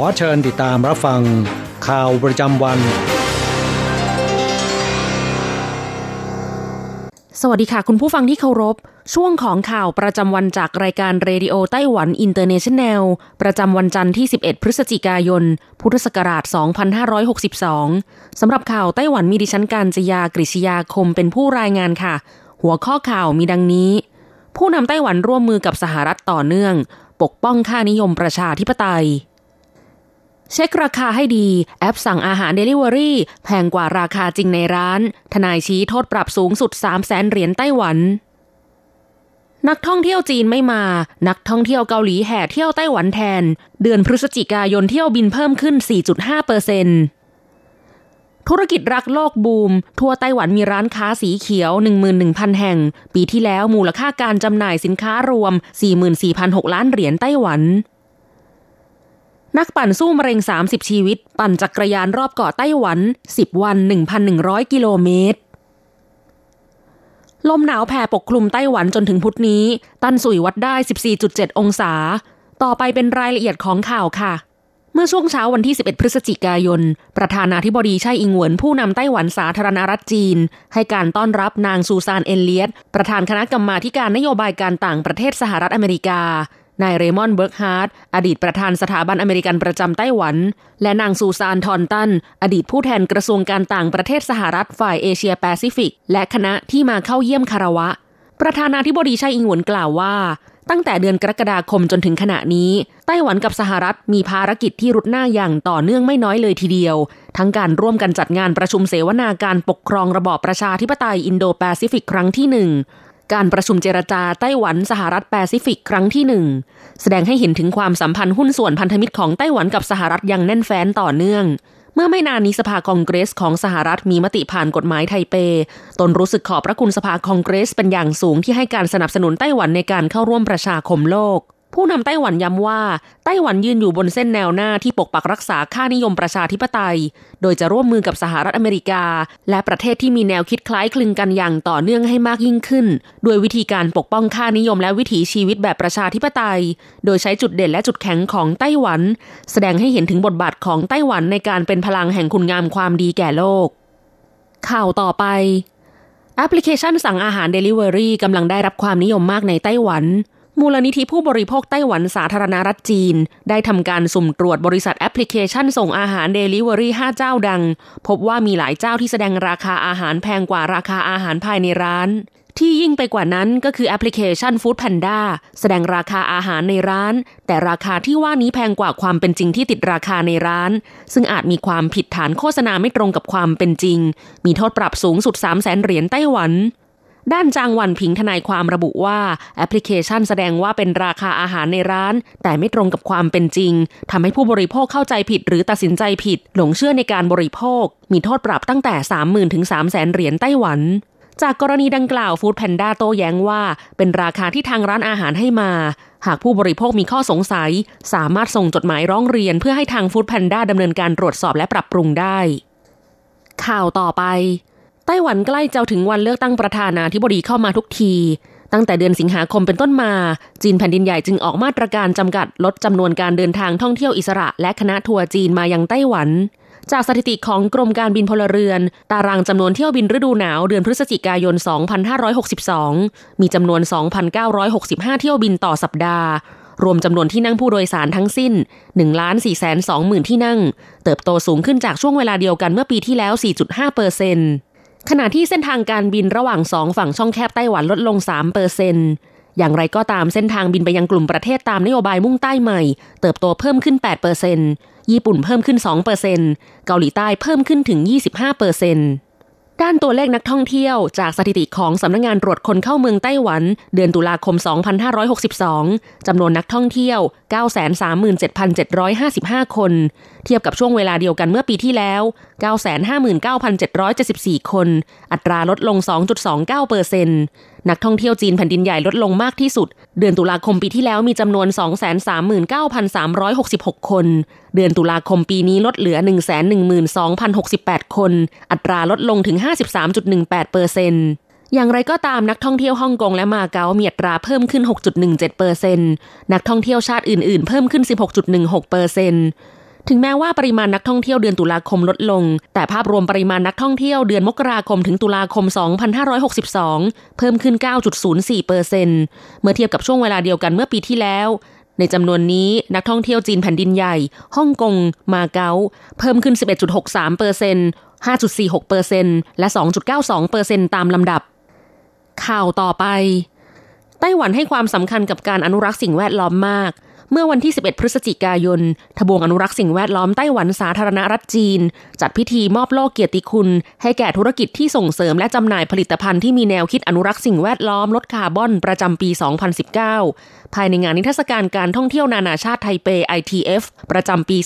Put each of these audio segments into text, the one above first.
ขอเชิญติดตามรับฟัง ข่าวประจำวัน สวัสดีค่ะ คุณผู้ฟังที่เคารพ ช่วงของข่าวประจำวันจากรายการ Radio Taiwan International ประจำวันจันทร์ที่ 11 พฤศจิกายน พุทธศักราช 2562 สำหรับข่าวไต้หวันมีดิฉันการจยากริชยาคมเป็นผู้รายงานค่ะ หัวข้อข่าวมีดังนี้ ผู้นำไต้หวันร่วมมือกับสหรัฐต่อเนื่อง ปกป้องค่านิยมประชาธิปไตย เช็คราคาให้ดี แอปสั่งอาหาร Delivery แพงกว่าราคาจริงในร้าน ทนายชี้โทษปรับสูงสุด 3 0 0แสนเหรียญไต้หวัน นักท่องเที่ยวจีนไม่มา นักท่องเที่ยวเกาหลีแห่เที่ยวไต้หวันแทน เดือนพฤศจิกายนเที่ยวบินเพิ่มขึ้น 4.5เปอร์เซ็นธุรกิจรักโลกบูม ทั่วไต้หวันมีร้านค้าสีเขียว 11,000 แห่ง ปีที่แล้วมูลค่าการจำหน่ายสินค้ารวม 44,600 ล้านเหรียญไต้หวัน นักปั่นสู้มะเร็ง 30 ชีวิต ปั่นจักรยานรอบเกาะไต้หวัน 10 วัน 1,100 กิโลเมตร ลมหนาวแผ่ปกคลุมไต้หวันจนถึงพุธนี้ ตันสุยวัดได้ 14.7 องศา ต่อไปเป็นรายละเอียดของข่าวค่ะ เมื่อช่วงเช้าวันที่ 11 พฤศจิกายน ประธานาธิบดีไช่อิงเหวินผู้นำไต้หวันสาธารณรัฐจีน ให้การต้อนรับนางซูซานเอลเลียตประธานคณะกรรมาการนโยบายการต่างประเทศสหรัฐอเมริกา นายเรมอนเบิร์กฮาร์ดอดีตประธานสถาบันอเมริกันประจำไต้หวัน และนางซูซานทอร์นตัน อดีตผู้แทนกระทรวงการต่างประเทศสหรัฐฝ่ายเอเชียแปซิฟิก และคณะที่มาเข้าเยี่ยมคารวะ ประธานาธิบดีไช่อิงเหวินกล่าวว่า ตั้งแต่เดือนกรกฎาคมจนถึงขณะนี้ ไต้หวันกับสหรัฐมีภารกิจที่รุดหน้าอย่างต่อเนื่องไม่น้อยเลยทีเดียว ทั้งการร่วมกันจัดงานประชุมเสวนาการปกครองระบอบประชาธิปไตยอินโดแปซิฟิกครั้งที่หนึ่ง การประชุมเจรจาไต้หวันสหรัฐแปซิฟิกครั้งที่หนึ่งแสดงให้เห็นถึงความสัมพันธ์หุ้นส่วนพันธมิตรของไต้หวันกับสหรัฐยังแน่นแฟ้นต่อเนื่อง เมื่อไม่นานนี้สภาคองเกรสของสหรัฐมีมติผ่านกฎหมายไทเป ตนรู้สึกขอบพระคุณสภาคองเกรสเป็นอย่างสูงที่ให้การสนับสนุนไต้หวันในการเข้าร่วมประชาคมโลก ผู้นำไต้หวันย้ำว่า ไต้หวันยืนอยู่บนเส้นแนวหน้าที่ปกปักรักษาค่านิยมประชาธิปไตย โดยจะร่วมมือกับสหรัฐอเมริกา และประเทศที่มีแนวคิดคล้ายคลึงกันอย่างต่อเนื่องให้มากยิ่งขึ้น ด้วยวิธีการปกป้องค่านิยมและวิถีชีวิตแบบประชาธิปไตย โดยใช้จุดเด่นและจุดแข็งของไต้หวัน แสดงให้เห็นถึงบทบาทของไต้หวันในการเป็นพลังแห่งคุณงามความดีแก่โลก ข่าวต่อไปแอปพลิเคชันสั่งอาหาร Delivery กำลังได้รับความนิยมมากในไต้หวัน มูลนิธิผู้บริโภคไต้หวันสาธารณรัฐจีน ได้ทำการสุ่มตรวจบริษัทแอปพลิเคชันส่งอาหาร Delivery 5เจ้าดัง พบว่ามีหลายเจ้าที่แสดงราคาอาหารแพงกว่าราคาอาหารภายในร้าน ที่ยิ่งไปกว่านั้นก็คือแอปพลิเคชัน Food Panda แสดงราคาอาหารในร้าน แต่ราคาที่ว่านี้แพงกว่าความเป็นจริงที่ติดราคาในร้าน ซึ่งอาจมีความผิดฐานโฆษณาไม่ตรงกับความเป็นจริง มีโทษปรับสูงสุด 3 0 0แสนเหรียญไต้หวัน ด้านจางวันผิงทนายความระบุว่า แอปพลิเคชันแสดงว่าเป็นราคาอาหารในร้าน แต่ไม่ตรงกับความเป็นจริงทำให้ผู้บริโภคเข้าใจผิด หรือตัดสินใจผิด หลงเชื่อในการบริโภค มีโทษปรับตั้งแต่ 30,000ถึง3 0 0แสนเหรียญไต้หวันจากกรณีดังกล่าวฟู้ดแพนด้าโต้แย้งว่า เป็นราคาที่ทางร้านอาหารให้มา หากผู้บริโภคมีข้อสงสัย สามารถส่งจดหมายร้องเรียนเพื่อให้ทางฟู้ดแพนด้าดำเนินการตรวจสอบและปรับปรุงได้ ข่าวต่อไป ไต้หวันใกล้จะถึงวันเลือกตั้งประธานาธิบดีเข้ามาทุกที ตั้งแต่เดือนสิงหาคมเป็นต้นมา จีนแผ่นดินใหญ่จึงออกมาตรการจำกัดลดจำนวนการเดินทางท่องเที่ยวอิสระ และคณะทัวร์จีนมายังไต้หวัน จากสถิติของกรมการบินพลเรือน ตารางจำนวนเที่ยวบินฤดูหนาวเดือนพฤศจิกายน 2562 มีจำนวน 2,965 เที่ยวบินต่อสัปดาห์รวมจำนวนที่นั่งผู้โดยสารทั้งสิ้น1ล้าน4 2 0 0 0 0 ที่นั่ง เติบโตสูงขึ้นจากช่วงเวลาเดียวกันเมื่อปีที่แล้ว 4.5 เปอร์เซ็นต์ ขณะที่เส้นทางการบินระหว่างสองฝั่งช่องแคบไต้หวันลดลง3เปอร์เซ็นต์อย่างไรก็ตามเส้นทางบินไปยังกลุ่มประเทศตามนโยบายมุ่งใต้ใหม่ เติบโตเพิ่มขึ้น8เปอร์เซ็นต์ญี่ปุ่นเพิ่มขึ้น2เปอร์เซ็นต์เกาหลีใต้เพิ่มขึ้นถึง 25เปอร์เซ็นต์ด้านตัวเลขนักท่องเที่ยวจากสถิติของสำนักงานตรวจคนเข้าเมืองไต้หวัน เดือนตุลาคม 2562 จำนวนนักท่องเที่ยว 937,755 คนเทียบกับช่วงเวลาเดียวกันเมื่อปีที่แล้ว 959,774 คน อัตราลดลง 2.29เปอร์เซ็นต์นักท่องเที่ยวจีนแผ่นดินใหญ่ลดลงมากที่สุด เดือนตุลาคมปีที่แล้วมีจำนวน 239,366 คน เดือนตุลาคมปีนี้ลดเหลือ 112,068 คน อัตราลดลงถึง 53.18เปอร์เซ็นต์อย่างไรก็ตามนักท่องเที่ยวฮ่องกงและมาเก๊ามีอัตราเพิ่มขึ้น 6.17เปอร์เซนนักท่องเที่ยวชาติอื่นๆ เพิ่มขึ้น 16.16เปอร์เซ็นต์ ถึงแม้ว่าปริมาณนักท่องเที่ยวเดือนตุลาคมลดลง แต่ภาพรวมปริมาณนักท่องเที่ยวเดือนมกราคมถึงตุลาคม 2562 เพิ่มขึ้น 9.04เปอร์เซ็นเมื่อเทียบกับช่วงเวลาเดียวกันเมื่อปีที่แล้ว ในจำนวนนี้นักท่องเที่ยวจีนแผ่นดินใหญ่ฮ่องกง มาเก๊า เพิ่มขึ้น 11.63เปอร์เซ็น5.46เปอร์เซ็นและ 2.92เปอร์เซ็นตามลำดับ ข่าวต่อไป ไต้หวันให้ความสำคัญกับการอนุรักษ์สิ่งแวดล้อมมาก เมื่อวันที่ 11 พฤศจิกายน ทบวงอนุรักษ์สิ่งแวดล้อมไต้หวันสาธารณรัฐจีน จัดพิธีมอบโล่เกียรติคุณ ให้แก่ธุรกิจที่ส่งเสริมและจำหน่ายผลิตภัณฑ์ที่มีแนวคิดอนุรักษ์สิ่งแวดล้อมลดคาร์บอนประจำปี 2019 ภายในงานนิทรรศการการท่องเที่ยวนานาชาติไทเป ITF ประจำปี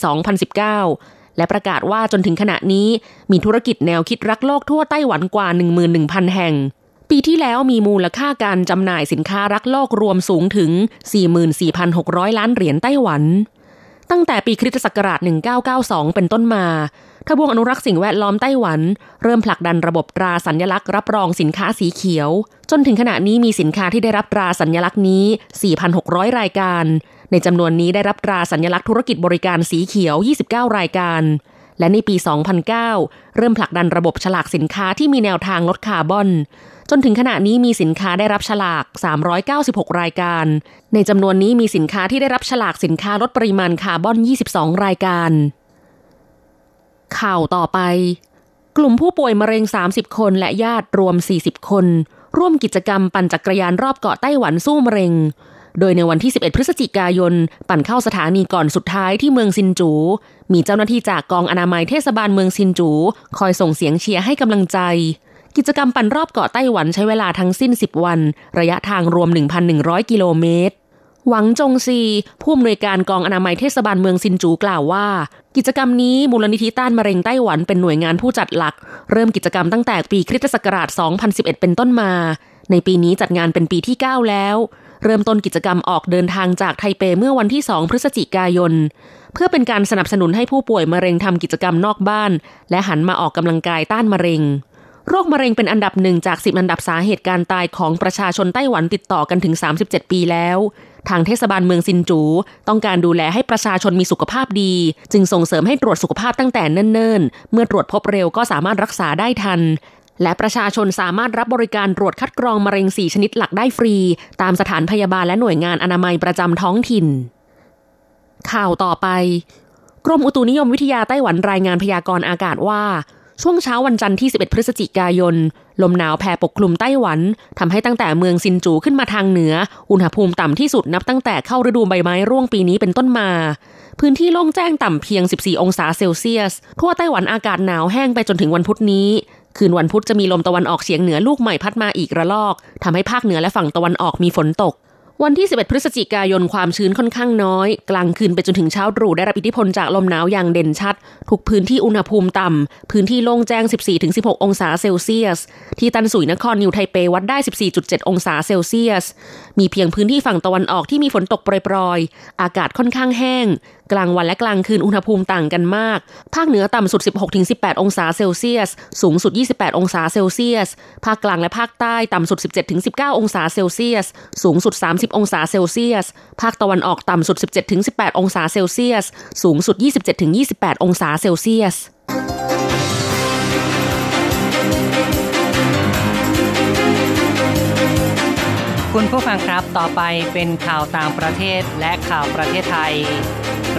2019และประกาศว่าจนถึงขณะนี้มีธุรกิจแนวคิดรักโลกทั่วไต้หวันกว่า 11,000 แห่ง ปีที่แล้วมีมูลค่าการจำหน่ายสินค้ารักโลกรวมสูงถึง 44,600 ล้านเหรียญไต้หวัน ตั้งแต่ปีคริสตศักราช 1992 เป็นต้นมาทบวงอนุรักษ์สิ่งแวดล้อมไต้หวัน เริ่มผลักดันระบบตราสัญลักษณ์รับรองสินค้าสีเขียว จนถึงขณะนี้มีสินค้าที่ได้รับตราสัญลักษณ์นี้ 4,600 รายการ ในจำนวนนี้ได้รับตราสัญลักษณ์ธุรกิจบริการสีเขียว 29 รายการ และในปี 2009 เริ่มผลักดันระบบฉลากสินค้าที่มีแนวทางลดคาร์บอน จนถึงขณะนี้มีสินค้าได้รับฉลาก 396 รายการ ในจำนวนนี้มีสินค้าที่ได้รับฉลากสินค้าลดปริมาณคาร์บอน 22 รายการ ข่าวต่อไป กลุ่มผู้ป่วยมะเร็ง 30 คนและญาติรวม 40 คน ร่วมกิจกรรมปั่นจักรยานรอบเกาะไต้หวันสู้มะเร็งโดยในวันที่ 11 พฤศจิกายน ปั่นเข้าสถานีก่อนสุดท้ายที่เมืองซินจู มีเจ้าหน้าที่จากกองอนามัยเทศบาลเมืองซินจู คอยส่งเสียงเชียร์ให้กำลังใจ กิจกรรมปั่นรอบเกาะไต้หวันใช้เวลาทั้งสิ้น 10 วัน ระยะทางรวม 1,100 กิโลเมตร หวังจงซี ผู้อำนวยการกองอนามัยเทศบาลเมืองซินจูกล่าวว่า กิจกรรมนี้มูลนิธิต้านมะเร็งไต้หวันเป็นหน่วยงานผู้จัดหลัก เริ่มกิจกรรมตั้งแต่ปีคริสตศักราช 2011 เป็นต้นมา ในปีนี้จัดงานเป็นปีที่ 9 แล้ว เริ่มต้นกิจกรรมออกเดินทางจากไทเปเมื่อวันที่ 2 พฤศจิกายนเพื่อเป็นการสนับสนุนให้ผู้ป่วยมะเร็งทำกิจกรรมนอกบ้าน และหันมาออกกำลังกายต้านมะเร็ง โรคมะเร็งเป็นอันดับหนึ่งจากสิบอันดับสาเหตุการตายของประชาชนไต้หวันติดต่อกันถึง 37 ปีแล้ว ทางเทศบาลเมืองซินจู ต้องการดูแลให้ประชาชนมีสุขภาพดี จึงส่งเสริมให้ตรวจสุขภาพตั้งแต่เนิ่นๆ เมื่อตรวจพบเร็วก็สามารถรักษาได้ทัน และประชาชนสามารถรับบริการตรวจคัดกรองมะเร็ง 4 ชนิดหลักได้ฟรี ตามสถานพยาบาลและหน่วยงานอนามัยประจำท้องถิ่น ข่าวต่อไป กรมอุตุนิยมวิทยาไต้หวันรายงานพยากรณ์อากาศว่า ช่วงเช้าวันจันทร์ที่ 11 พฤศจิกายน ลมหนาวแผ่ปกคลุมไต้หวันทำให้ตั้งแต่เมืองซินจูขึ้นมาทางเหนือ อุณหภูมิต่ำที่สุดนับตั้งแต่เข้าฤดูใบไม้ร่วงปีนี้เป็นต้นมา พื้นที่โล่งแจ้งต่ำเพียง 14 องศาเซลเซียส ทั่วไต้หวันอากาศหนาวแห้งไปจนถึงวันพุธนี้ คืนวันพุธจะมีลมตะวันออกเฉียงเหนือลูกใหม่พัดมาอีกระลอกทำให้ภาคเหนือและฝั่งตะวันออกมีฝนตก วันที่ 11 พฤศจิกายนความชื้นค่อนข้างน้อย กลางคืนไปจนถึงเช้าตรู่ได้รับอิทธิพลจากลมหนาวอย่างเด่นชัด ทุกพื้นที่อุณหภูมิต่ำ พื้นที่โล่งแจ้ง 14-16 องศาเซลเซียส ที่ตั้นสุ่ยนครนิวไทเปวัดได้ 14.7 องศาเซลเซียส มีเพียงพื้นที่ฝั่งตะวันออกที่มีฝนตกโปรยๆ อากาศค่อนข้างแห้ง กลางวันและกลางคืนอุณหภูมิต่างกันมาก ภาคเหนือต่ำสุด 16-18 องศาเซลเซียส สูงสุด 28 องศาเซลเซียส ภาคกลางและภาคใต้ต่ำสุด 17-19 องศาเซลเซียส สูงสุด 30 องศาเซลเซียส ภาคตะวันออกต่ำสุด 17-18 องศาเซลเซียส สูงสุด 27-28 องศาเซลเซียสคุณผู้ฟังครับ ต่อไปเป็นข่าวต่างประเทศและข่าวประเทศไทย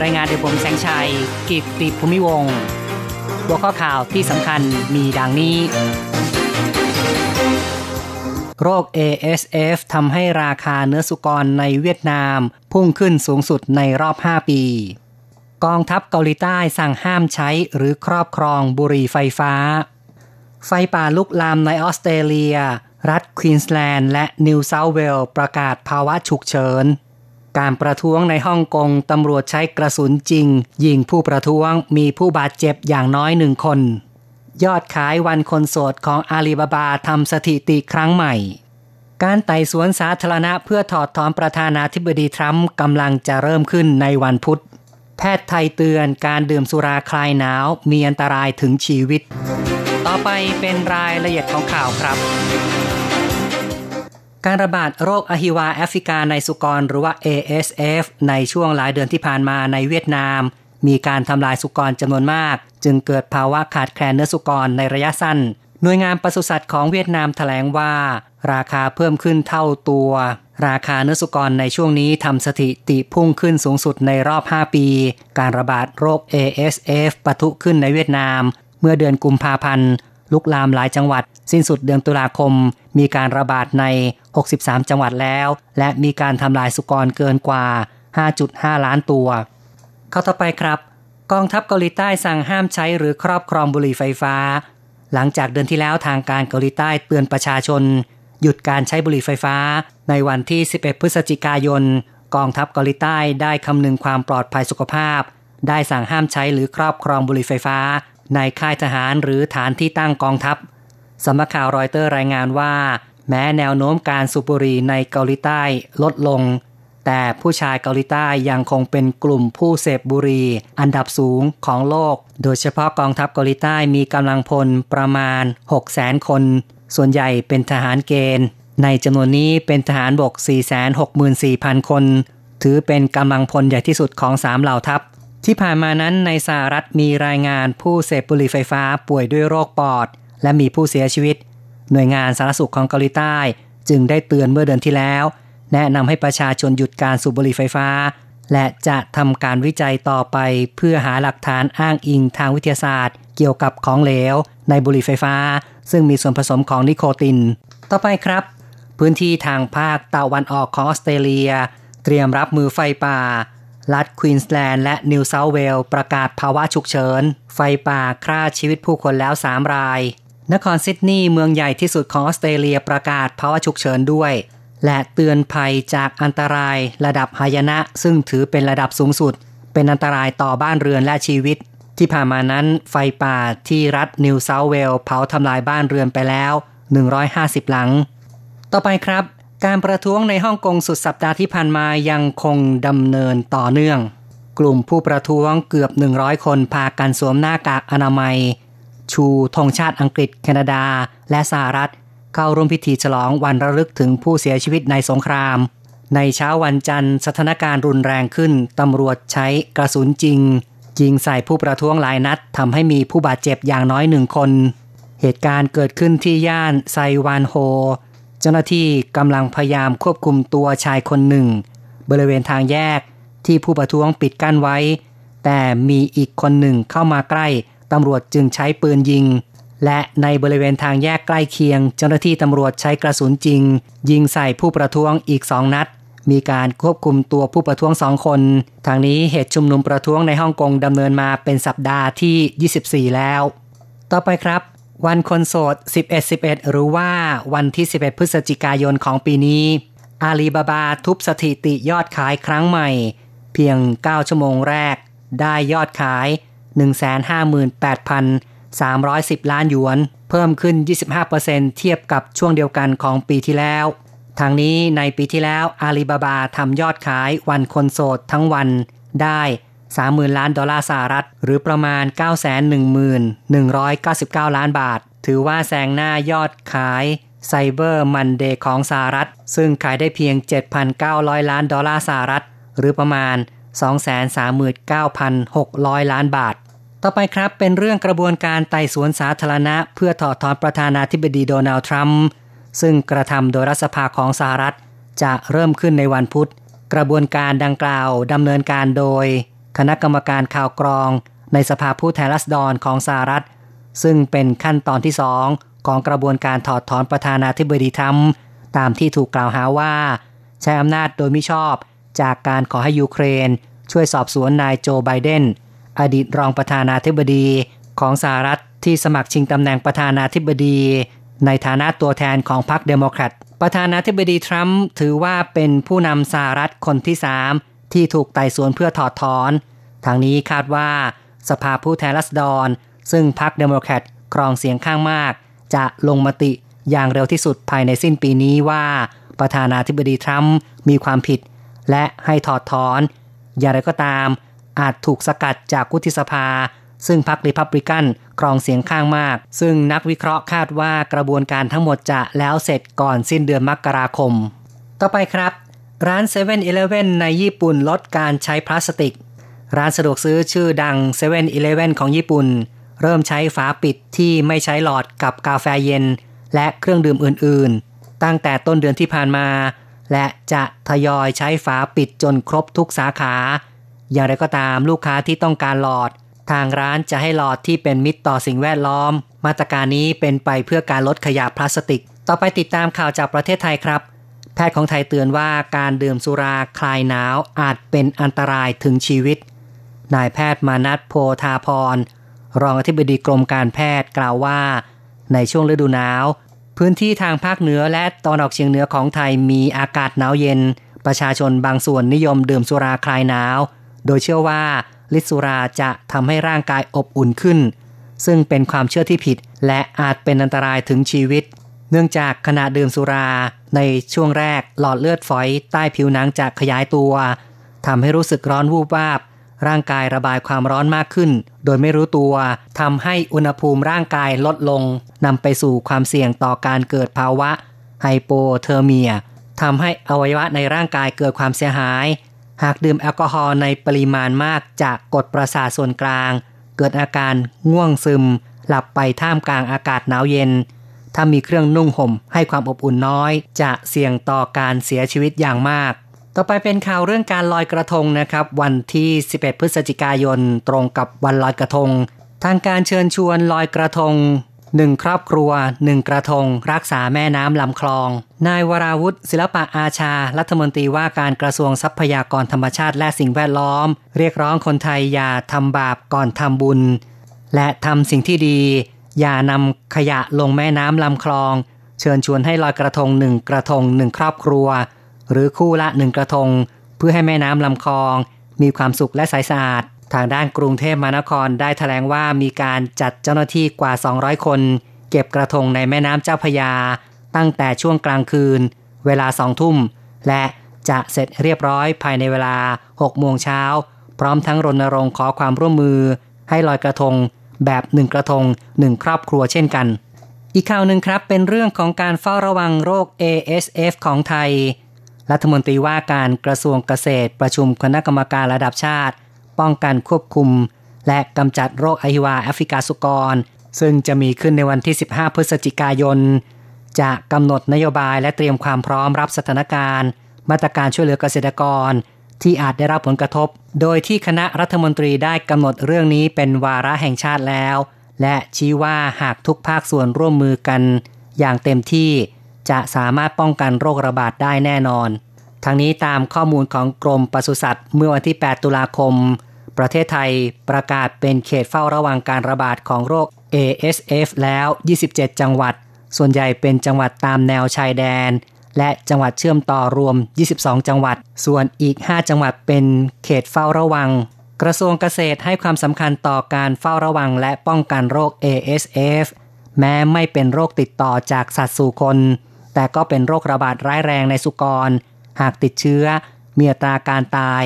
รายงานโดยผมแสงชัย กิตติภูมิวงหัวข้อข่าวที่สำคัญมีดังนี้ โรค ASF ทำให้ราคาเนื้อสุกรในเวียดนาม พุ่งขึ้นสูงสุดในรอบ 5 ปี กองทัพเกาหลีใต้สั่งห้ามใช้หรือครอบครองบุหรี่ไฟฟ้า ไฟป่าลุกลามในออสเตรเลีย รัฐควีนสแลนด์และนิวเซาท์เวลประกาศภาวะฉุกเฉิน การประท้วงในฮ่องกงตำรวจใช้กระสุนจริง ยิงผู้ประท้วงมีผู้บาดเจ็บอย่างน้อยหนึ่งคน ยอดขายวันคนโสดของอาลีบาบาทำสถิติครั้งใหม่ การไต่สวนสาธารณะเพื่อถอดถอนประธานาธิบดีทรัมป์กำลังจะเริ่มขึ้นในวันพุธ แพทย์ไทยเตือนการดื่มสุราคลายหนาวมีอันตรายถึงชีวิต ต่อไปเป็นรายละเอียดของข่าวครับ การระบาดโรคอหิวาแอฟริกาในสุกรหรือว่า ASF ในช่วงหลายเดือนที่ผ่านมาในเวียดนาม มีการทำลายสุกรจำนวนมาก จึงเกิดภาวะขาดแคลนเนื้อสุกรในระยะสั้น หน่วยงานปศุสัตว์ของเวียดนามแถลงว่า ราคาเพิ่มขึ้นเท่าตัว ราคาเนื้อสุกรในช่วงนี้ทำสถิติพุ่งขึ้นสูงสุดในรอบ 5 ปี การระบาดโรค ASF ปะทุขึ้นในเวียดนาม เมื่อเดือนกุมภาพันธ์ ลุกลามหลายจังหวัด สิ้นสุดเดือนตุลาคม มีการระบาดใน 63 จังหวัดแล้ว และมีการทำลายสุกรเกินกว่า 5.5 ล้านตัว เข้าต่อไปครับ กองทัพเกาหลีใต้สั่งห้ามใช้หรือครอบครองบุหรี่ไฟฟ้า หลังจากเดือนที่แล้วทางการเกาหลีใต้เตือนประชาชน หยุดการใช้บุหรี่ไฟฟ้า ในวันที่ 11 พฤศจิกายน กองทัพเกาหลีใต้ได้คำนึงความปลอดภัยสุขภาพ ได้สั่งห้ามใช้หรือครอบครองบุหรี่ไฟฟ้า ในค่ายทหารหรือฐานที่ตั้งกองทัพ สำนักข่าวรอยเตอร์รายงานว่า แม้แนวโน้มการสูบบุหรี่ในเกาหลีใต้ลดลง แต่ผู้ชายเกาหลีใต้ยังคงเป็นกลุ่มผู้เสพบุหรี่อันดับสูงของโลก โดยเฉพาะกองทัพเกาหลีใต้มีกำลังพลประมาณ 600,000 คน ส่วนใหญ่เป็นทหารเกณฑ์ ในจำนวนนี้เป็นทหารบก 464,000 คน ถือเป็นกำลังพลใหญ่ที่สุดของสามเหล่าทัพ ที่ผ่านมานั้นในสหรัฐมีรายงานผู้เสพบุหรี่ไฟฟ้าป่วยด้วยโรคปอด และมีผู้เสียชีวิต หน่วยงานสาธารณสุขของเกาหลีใต้ จึงได้เตือนเมื่อเดือนที่แล้ว แนะนำให้ประชาชนหยุดการสูบบุหรี่ไฟฟ้า และจะทำการวิจัยต่อไปเพื่อหาหลักฐานอ้างอิงทางวิทยาศาสตร์ เกี่ยวกับของเหลว ในบุหรี่ไฟฟ้า ซึ่งมีส่วนผสมของนิโคติน ต่อไปครับ พื้นที่ทางภาคตะวันออกของออสเตรเลีย เตรียมรับมือไฟป่า รัฐควีนสแลนด์และนิวเซาท์เวลส์ประกาศภาวะฉุกเฉิน ไฟป่าฆ่าชีวิตผู้คนแล้ว 3 ราย นครซิดนีย์เมืองใหญ่ที่สุดของออสเตรเลียประกาศภาวะฉุกเฉินด้วย และเตือนภัยจากอันตรายระดับหายนะ ซึ่งถือเป็นระดับสูงสุด เป็นอันตรายต่อบ้านเรือนและชีวิต ที่ผ่านมานั้นไฟป่าที่รัฐนิวเซาเวลเผาทำลายบ้านเรือนไปแล้ว 150 หลัง ต่อไปครับ การประท้วงในฮ่องกงสุดสัปดาห์ที่ผ่านมายังคงดำเนินต่อเนื่อง กลุ่มผู้ประท้วงเกือบ 100 คนพากันสวมหน้ากากอนามัย ชูธงชาติอังกฤษ แคนาดา และสหรัฐ เข้าร่วมพิธีฉลองวันระลึกถึงผู้เสียชีวิตในสงคราม ในเช้าวันจันทร์สถานการณ์รุนแรงขึ้นตำรวจใช้กระสุนจริงยิงใส่ผู้ประท้วงหลายนัดทำให้มีผู้บาดเจ็บอย่างน้อยหนึ่งคน เหตุการณ์เกิดขึ้นที่ย่านไซวานโฮ เจ้าหน้าที่กำลังพยายามควบคุมตัวชายคนหนึ่ง บริเวณทางแยกที่ผู้ประท้วงปิดกั้นไว้ แต่มีอีกคนหนึ่งเข้ามาใกล้ตำรวจจึงใช้ปืนยิง และในบริเวณทางแยกใกล้เคียง เจ้าหน้าที่ตำรวจใช้กระสุนจริง ยิงใส่ผู้ประท้วงอีกสองนัด มีการควบคุมตัวผู้ประท้วงสองคน ทางนี้เหตุชุมนุมประท้วงในฮ่องกงดำเนินมาเป็นสัปดาห์ที่ 24 แล้ว ต่อไปครับ วันคนโสด 11-11 หรือว่าวันที่ 11 พฤศจิกายนของปีนี้ อาลีบาบาทุบสถิติยอดขายครั้งใหม่ เพียง 9 ชั่วโมงแรก ได้ยอดขาย 158,310 ล้านหยวน เพิ่มขึ้น 25%เทียบกับช่วงเดียวกันของปีที่แล้ว ทางนี้ในปีที่แล้วอาลีบาบาทำยอดขายวันคนโสดทั้งวันได้ 30,000 ล้านดอลลาร์สหรัฐ หรือประมาณ 911,199 ล้านบาท ถือว่าแซงหน้ายอดขายไซเบอร์มันเดย์ของสหรัฐ ซึ่งขายได้เพียง 7,900 ล้านดอลลาร์สหรัฐ หรือประมาณ 239,600 ล้านบาท ต่อไปครับเป็นเรื่องกระบวนการไต่สวนสาธารณะ เพื่อถอดถอนประธานาธิบดีโดนัลด์ทรัมป์ซึ่งกระทำโดยรัฐสภาของสหรัฐ จะเริ่มขึ้นในวันพุธ กระบวนการดังกล่าวดำเนินการโดย คณะกรรมการข่าวกรอง ในสภาผู้แทนราษฎรของสหรัฐ ซึ่งเป็นขั้นตอนที่สองของกระบวนการถอดถอนประธานาธิบดีทรัมป์ตามที่ถูกกล่าวหาว่า ใช้อำนาจโดยมิชอบจากการขอให้ยูเครน ช่วยสอบสวนนายโจไบเดนอดีตรองประธานาธิบดีของสหรัฐที่สมัครชิงตำแหน่งประธานาธิบดี ในฐานะตัวแทนของพรรคเดโมแครตประธานาธิบดีทรัมป์ถือว่าเป็นผู้นำสหรัฐคนที่สาม ที่ถูกไต่สวนเพื่อถอดถอน ทั้งนี้คาดว่า สภาผู้แทนราษฎร ซึ่งพรรคเดโมแครตครองเสียงข้างมาก จะลงมติอย่างเร็วที่สุดภายในสิ้นปีนี้ว่า ประธานาธิบดีทรัมป์มีความผิด และให้ถอดถอน อย่างไรก็ตาม อาจถูกสกัดจากวุฒิสภา ซึ่งพรรคริพับลิกันครองเสียงข้างมาก ซึ่งนักวิเคราะห์คาดว่ากระบวนการทั้งหมดจะแล้วเสร็จก่อนสิ้นเดือนมกราคม ต่อไปครับ ร้าน7 e เ e ่ e อในญี่ปุ่นลดการใช้พลาสติก ร้านสะดวกซื้อชื่อดัง7 e เ e ่ e อของญี่ปุ่น เริ่มใช้ฝาปิดที่ไม่ใช้หลอดกับกาแฟเย็น และเครื่องดื่มอื่นๆ ตั้งแต่ต้นเดือนที่ผ่านมา และจะทยอยใช้ฝาปิดจนครบทุกสาขา อย่างไรก็ตามลูกค้าที่ต้องการหลอด ทางร้านจะให้หลอดที่เป็นมิตรต่อสิ่งแวดล้อม มาตรการนี้เป็นไปเพื่อการลดขยะพลาสติก ต่อไปติดตามข่าวจากประเทศไทยครับ แพทย์ของไทยเตือนว่าการดื่มสุราคลายหนาวอาจเป็นอันตรายถึงชีวิต นายแพทย์มานัทโพธาพร รองอธิบดีกรมการแพทย์กล่าวว่า ในช่วงฤดูหนาว พื้นที่ทางภาคเหนือและตอนออกเฉียงเหนือของไทยมีอากาศหนาวเย็น ประชาชนบางส่วนนิยมดื่มสุราคลายหนาว โดยเชื่อว่าฤทธิสุราจะทำให้ร่างกายอบอุ่นขึ้น ซึ่งเป็นความเชื่อที่ผิด และอาจเป็นอันตรายถึงชีวิต เนื่องจากขณะดื่มสุราในช่วงแรกหลอดเลือดฝอยใต้ผิวหนังจะขยายตัวทำให้รู้สึกร้อนวูบวาบ ร่างกายระบายความร้อนมากขึ้น โดยไม่รู้ตัวทำให้อุณหภูมิร่างกายลดลงนำไปสู่ความเสี่ยงต่อการเกิดภาวะ hypothermia ทำให้อวัยวะในร่างกายเกิดความเสียหาย หากดื่มแอลกอฮอล์ในปริมาณมากจะกดประสาทส่วนกลาง เกิดอาการง่วงซึม หลับไปท่ามกลางอากาศหนาวเย็น ถ้ามีเครื่องนุ่งห่มให้ความอบอุ่นน้อย จะเสี่ยงต่อการเสียชีวิตอย่างมาก ต่อไปเป็นข่าวเรื่องการลอยกระทงนะครับ วันที่ 11 พฤศจิกายน ตรงกับวันลอยกระทง ทางการเชิญชวนลอยกระทงหนึ่งครอบครัวหนึ่งกระทง รักษาแม่น้ำลำคลอง นายวราวุฒิศิลปะอาชา รัฐมนตรีว่าการกระทรวงทรัพยากรธรรมชาติและสิ่งแวดล้อม เรียกร้องคนไทยอย่าทำบาปก่อนทำบุญ และทำสิ่งที่ดี อย่านำขยะลงแม่น้ำลำคลอง เชิญชวนให้ลอยกระทงหนึ่งกระทงหนึ่งครอบครัว หรือคู่ละหนึ่งกระทง เพื่อให้แม่น้ำลำคลอง มีความสุขและใสสะอาด ทางด้านกรุงเทพมหานครได้ถแถลงว่ามีการจัดเจ้าหน้าที่กว่า 200 คน เก็บกระทงในแม่น้ำเจ้าพยา ตั้งแต่ช่วงกลางคืน เวลาสองทุ่ม และจะเสร็จเรียบร้อยภายในเวลา6โมงเช้า พร้อมทั้งรณรงค์ขอความร่วมมือ ให้ลอยกระทง แบบหนึ่งกระทงหนึ่งครอบครัวเช่นกัน อีกข่าวหนึ่งครับเป็นเรื่องของการเฝ้าระวังโรค ASF ของไทย รัฐมนตรีว่าการกระทรวงเกษตรประชุมคณะกรรมการระดับชาติ ป้องกันควบคุม และกำจัดโรคอหิวาแอฟริกาสุกร ซึ่งจะมีขึ้นในวันที่ 15 พฤศจิกายน จะกำหนดนโยบายและเตรียมความพร้อมรับสถานการณ์ มาตรการช่วยเหลือเกษตรกร ที่อาจได้รับผลกระทบ โดยที่คณะรัฐมนตรีได้กำหนดเรื่องนี้เป็นวาระแห่งชาติแล้ว และชี้ว่าหากทุกภาคส่วนร่วมมือกัน อย่างเต็มที่จะสามารถป้องกันโรคระบาดได้แน่นอน ทั้งนี้ตามข้อมูลของกรมปศุสัตว์เมื่อวันที่ 8 ตุลาคม ประเทศไทยประกาศเป็นเขตเฝ้าระวังการระบาดของโรค ASF แล้ว 27 จังหวัด ส่วนใหญ่เป็นจังหวัดตามแนวชายแดน และจังหวัดเชื่อมต่อรวม 22 จังหวัด ส่วนอีก 5 จังหวัดเป็นเขตเฝ้าระวัง กระทรวงเกษตรให้ความสำคัญต่อการเฝ้าระวังและป้องกันโรค ASF แม้ไม่เป็นโรคติดต่อจากสัตว์สู่คน แต่ก็เป็นโรคระบาดร้ายแรงในสุกร หากติดเชื้อ มีอัตราการตาย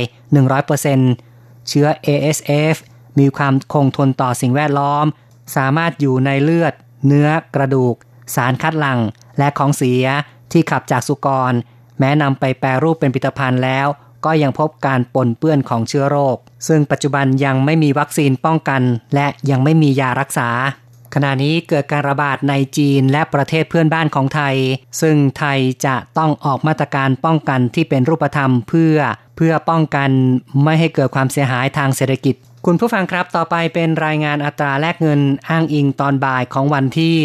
100%เชื้อ ASF มีความคงทนต่อสิ่งแวดล้อม สามารถอยู่ในเลือด เนื้อกระดูก สารคัดหลั่ง และของเสีย ที่ขับจากสุกร แม้นำไปแปรรูปเป็นผลิตภัณฑ์แล้ว ก็ยังพบการปนเปื้อนของเชื้อโรค ซึ่งปัจจุบันยังไม่มีวัคซีนป้องกัน และยังไม่มียารักษา ขณะนี้เกิดการระบาดในจีนและประเทศเพื่อนบ้านของไทย ซึ่งไทยจะต้องออกมาตรการป้องกันที่เป็นรูปธรรมเพื่อเพื่อป้องกันไม่ให้เกิดความเสียหายทางเศรษฐกิจคุณผู้ฟังครับต่อไปเป็นรายงานอัตราแลกเงินอ้างอิงตอนบ่ายของวันที่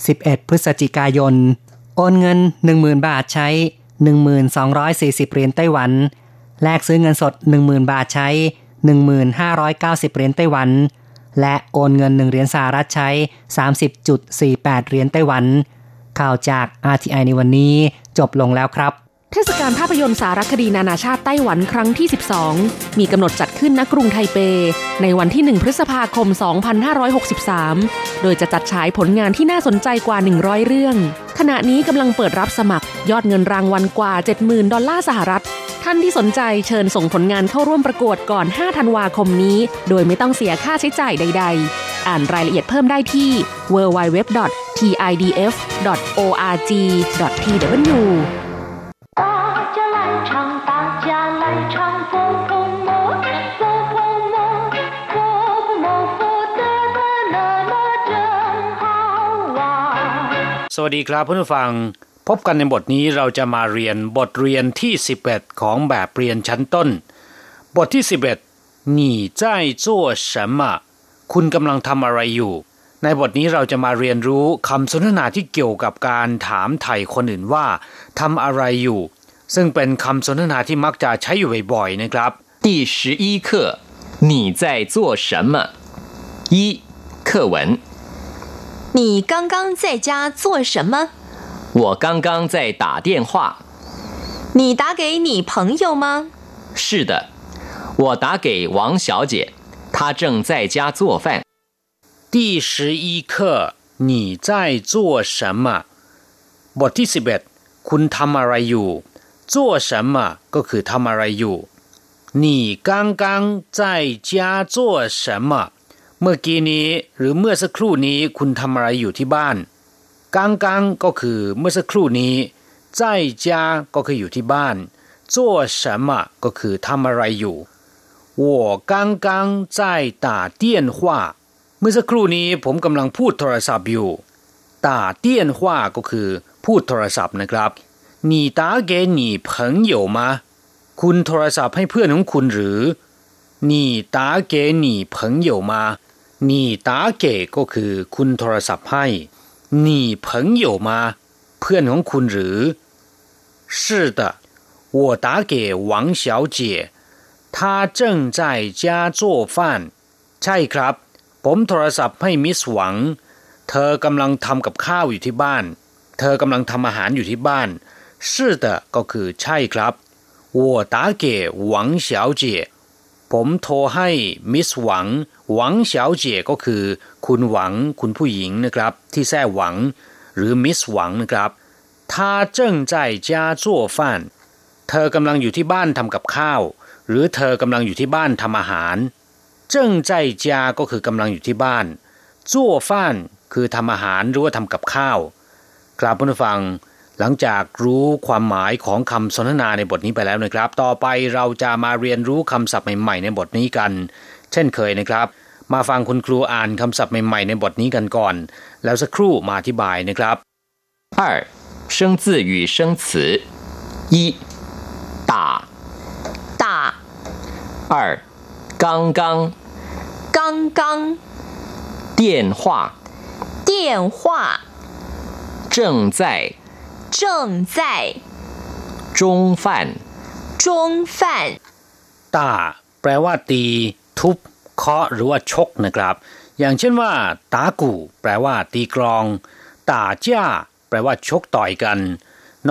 11 พฤศจิกายน โอนเงิน 10,000 บาทใช้ 1240 เหรียญไต้หวัน แลกซื้อเงินสด 10,000 บาทใช้ 1590 เหรียญไต้หวัน และโอนเงิน 1 เหรียญสหรัฐใช้ 30.48 เหรียญไต้หวัน ข่าวจาก RTI ในวันนี้จบลงแล้วครับ เทศกาลภาพยนตร์สารคดีนานาชาติไต้หวันครั้งที่ 12 มีกำหนดจัดขึ้นณกรุงไทเป ในวันที่ 1 พฤษภาคม 2563 โดยจะจัดฉายผลงานที่น่าสนใจกว่า 100 เรื่อง ขณะนี้กำลังเปิดรับสมัคร ยอดเงินรางวัลกว่า 70,000 ดอลลาร์สหรัฐ ท่านที่สนใจเชิญส่งผลงานเข้าร่วมประกวดก่อน 5 ธันวาคมนี้ โดยไม่ต้องเสียค่าใช้จ่ายใด ๆ อ่านรายละเอียดเพิ่มได้ที่ www.tidf.org.tw สวัสดีครับเพื่อนผู้ฟัง พบกันในบทนี้เราจะมาเรียนบทเรียนที่ 11 ของแบบเรียนชั้นต้น บทที่ 11หนีใจจั่วฉัมคุณกำลังทำอะไรอยู่ ในบทนี้เราจะมาเรียนรู้คำสนทนาที่เกี่ยวกับการถามไถ่คนอื่นว่าทำอะไรอยู่ ซึ่งเป็นคำสนทนาที่มักจะใช้อยู่บ่อยๆนะครับ第十一课你在做什么一课文你刚刚在家做什么？我刚刚在打电话。你打给你朋友吗？是的，我打给王小姐，她正在家做饭。第十一课，你在做什么？บทที่สิบเอ็ดคุณทำอะไรอยู่做什么ก็คือทำอะไรอยู่你刚刚在家做什么？ เมื่อกี้นี้หรือเมื่อสักครู่นี้คุณทำอะไรอยู่ที่บ้านกังกังก็คือเมื่อสักครู่นี้在家ก็คืออยู่ที่บ้าน做什么ก็คือทำอะไรอยู่我刚刚在打电话เมื่อสักครู่นี้ผมกำลังพูดโทรศัพท์อยู่打电话ก็คือพูดโทรศัพท์นะครับ你打给你朋友吗คุณโทรศัพท์ให้เพื่อนของคุณหรือ你打给你朋友吗 นี่ตาเก๋ก็คือคุณโทรศัพท์ให้นี่朋友吗เพื่อนของคุณหรือ是的我打给王小姐她正在家做饭ใช่ครับ ผมโทรศัพท์ให้มิสหวัง เธอกำลังทำกับข้าวอยู่ที่บ้าน เธอกำลังทำอาหารอยู่ที่บ้าน是的ก็คือใช่ครับ我打给王小姐 ผมโทรให้มิสหวัง หวังเฉาเจี๋ยก็คือ คุณหวังคุณผู้หญิงนะครับ ที่แท้หวัง หรือมิสหวังนะครับ他正在家做饭เธอกำลังอยู่ที่บ้านทำกับข้าว หรือเธอกำลังอยู่ที่บ้านทำอาหาร正在家ก็คือกำลังอยู่ที่บ้าน做饭คือทำอาหารหรือว่าทำกับข้าวกราบผู้ฟัง หลังจากรู้ความหมายของคำสนทนาในบทนี้ไปแล้วนะครับ ต่อไปเราจะมาเรียนรู้คำศัพท์ใหม่ๆในบทนี้กัน เช่นเคยนะครับ มาฟังคุณครูอ่านคำศัพท์ใหม่ๆในบทนี้กันก่อน แล้วสักครู่มาอธิบายนะครับ二生字与生词一打打二刚刚刚刚电话电话正在 正在中饭中饭ตาแปลว่าตี ทุบเคาะหรือว่าชกนะครับ อย่างเช่นว่า ตากูแปลว่า ตีกรอง ตาจ้า แปลว่าชกต่อยกัน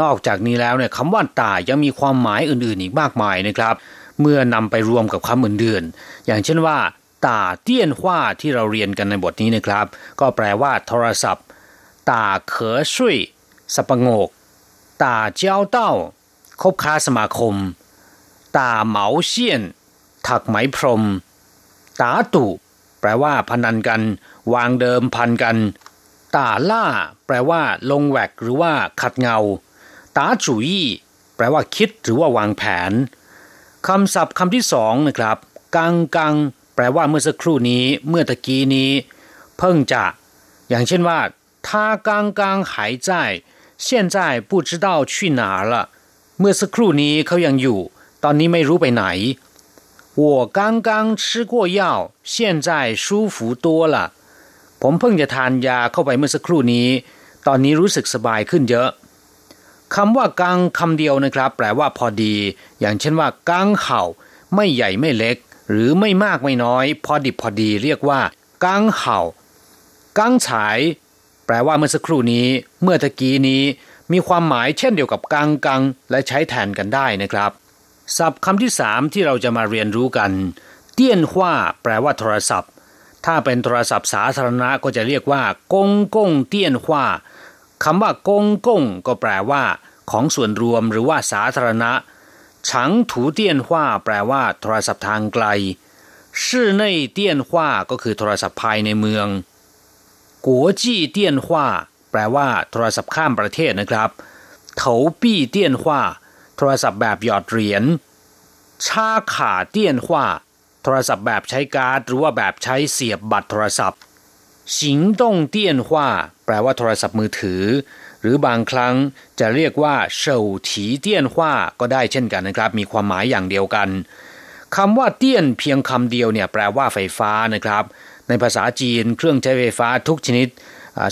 นอกจากนี้แล้วเนี่ยคำว่าตายังมีความหมายอื่นๆอีกมากมายนะครับ เมื่อนำไปรวมกับคำอื่นๆอย่างเช่นว่า ตาเตี้ยนหว่าที่เราเรียนกันในบทนี้นะครับ ก็แปลว่า โทรศัพท์ ตาเขอช่วย สปงกตาเจ้าเต้า คบค้าสมาคม ตาเหมาเซียน ถักไหมพรม ตาตุ แปลว่าพนันกัน วางเดิมพันกัน ตาล่า แปลว่า ลงแหวกหรือว่าขัดเงา ตาจุยแปลว่าคิดหรือว่าวางแผนคำศัพท์คำที่สองนะครับ กังกัง แปลว่าเมื่อสักครู่นี้ เมื่อตะกี้นี้ เพิ่งจะ อย่างเช่นว่า他刚刚还在现在不知道去哪了เมื่อสักครู่นี้เขายังอยู่ ตอนนี้ไม่รู้ไปไหน我刚刚吃过药现在舒服多了ผมเพิ่งจะทานยาเข้าไปเมื่อสักครู่นี้ ตอนนี้รู้สึกสบายขึ้นเยอะคำว่ากังคำเดียวนะครับ แปลว่าพอดี อย่างเช่นว่ากังเข่าไม่ใหญ่ไม่เล็ก หรือไม่มากไม่น้อย พอดิบพอดี เรียกว่ากังเข่ากังฉายแ ปลว่าเมื่อสักครู่นี้ เมื่อตะกี้นี้มีความหมายเช่นเดียวกับกังกังและใช้แทนกันได้นะครับ ศัพท์คำที่สามที่เราจะมาเรียนรู้กัน เตี้ยนขว้าแปลว่าโทรศัพท์ ถ้าเป็นโทรศัพท์สาธารณะก็จะเรียกว่ากงกงเตี้ยนขว้าคำว่ากงกงก็แปลว่า ของส่วนรวมหรือว่าสาธารณะฉังถูเตี้ยนขว้าแปลว่า โทรศัพท์ทางไกลชื่อในเตี้ยนขว้าก็คือโทรศัพท์ภายในเมือง กัวจี้เตี้ยนว้าแปลว่าโทรศัพท์ข้ามประเทศนะครับเถาปี้เตี้ยนว้าโทรศัพท์แบบหยอดเหรียญชาขาเตี้ยนว้าโทรศัพท์แบบใช้การ์ดหรือว่าแบบใช้เสียบบัตรโทรศัพท์สิงต้งเตี้ยนว้าแปลว่าโทรศัพท์มือถือ หรือบางครั้งจะเรียกว่าเฉาถีเตี้ยนว้าก็ได้เช่นกันนะครับ มีความหมายอย่างเดียวกัน คำว่าเตี้ยนเพียงคำเดียวเนี่ยแปลว่าไฟฟ้านะครับ ในภาษาจีนเครื่องใช้ไฟฟ้าทุกชนิด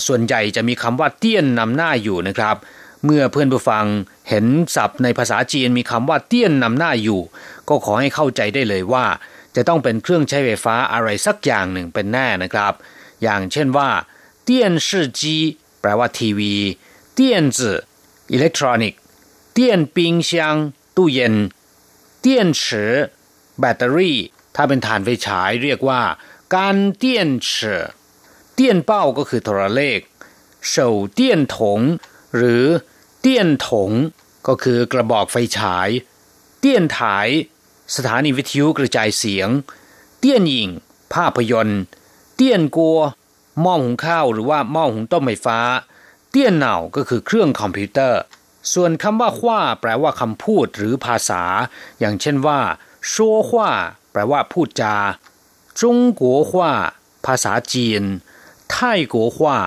ส่วนใหญ่จะมีคำว่าเตี้ยนนำหน้าอยู่นะครับ เมื่อเพื่อนผู้ฟังเห็นศัพท์ในภาษาจีนมีคำว่าเตี้ยนนำหน้าอยู่ ก็ขอให้เข้าใจได้เลยว่า จะต้องเป็นเครื่องใช้ไฟฟ้าอะไรสักอย่างหนึ่งเป็นแน่นะครับ อย่างเช่นว่าเตี้ยนชื่อจีแปลว่าทีวีเตี้ยนจื่ออิเล็กทรอนิกส์เตี้ยนปิงเซียงตู้เย็น電池 แบตเตอรี่ ถ้าเป็นฐานไฟฉายเรียกว่าการเตี้ยนเฉอเตี้ยนเป้าก็คือโทรเลขเฉา電筒 หรือเตี้ยนถง ก็คือกระบอกไฟฉาย 電台 สถานีวิทยุกระจายเสียง 電影 ภาพยนตร์ 電鍋 หม้อหุงข้าวหรือว่าหม้อหุงต้มไฟฟ้า 電腦 ก็คือเครื่องคอมพิวเตอร์ ส่วนคำว่าขว้าแปลว่าคำพูดหรือภาษา อย่างเช่นว่า ชัวขว้าแปลว่าพูดจาจงกัวขว้าภาษาจีนไทยกัวขว้า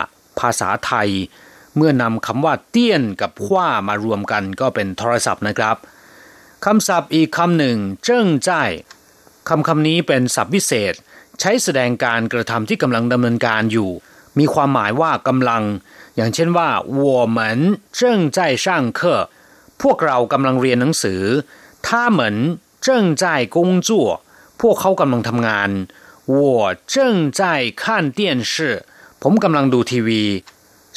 ภาษาไทย เมื่อนำคำว่าเตี้ยนกับขว้ามารวมกันก็เป็นโทรศัพท์นะครับคำศัพท์อีกคำหนึ่งเจิ้งใจคำคำนี้เป็นศัพท์วิเศษ ใช้แสดงการกระทำที่กำลังดำเนินการอยู่ มีความหมายว่ากำลัง อย่างเช่นว่า我们正在上课พวกเรากำลังเรียนหนังสือ他们 正在工作พวกเขากำลังทำงาน我正在看电视ผมกำลังดูทีวี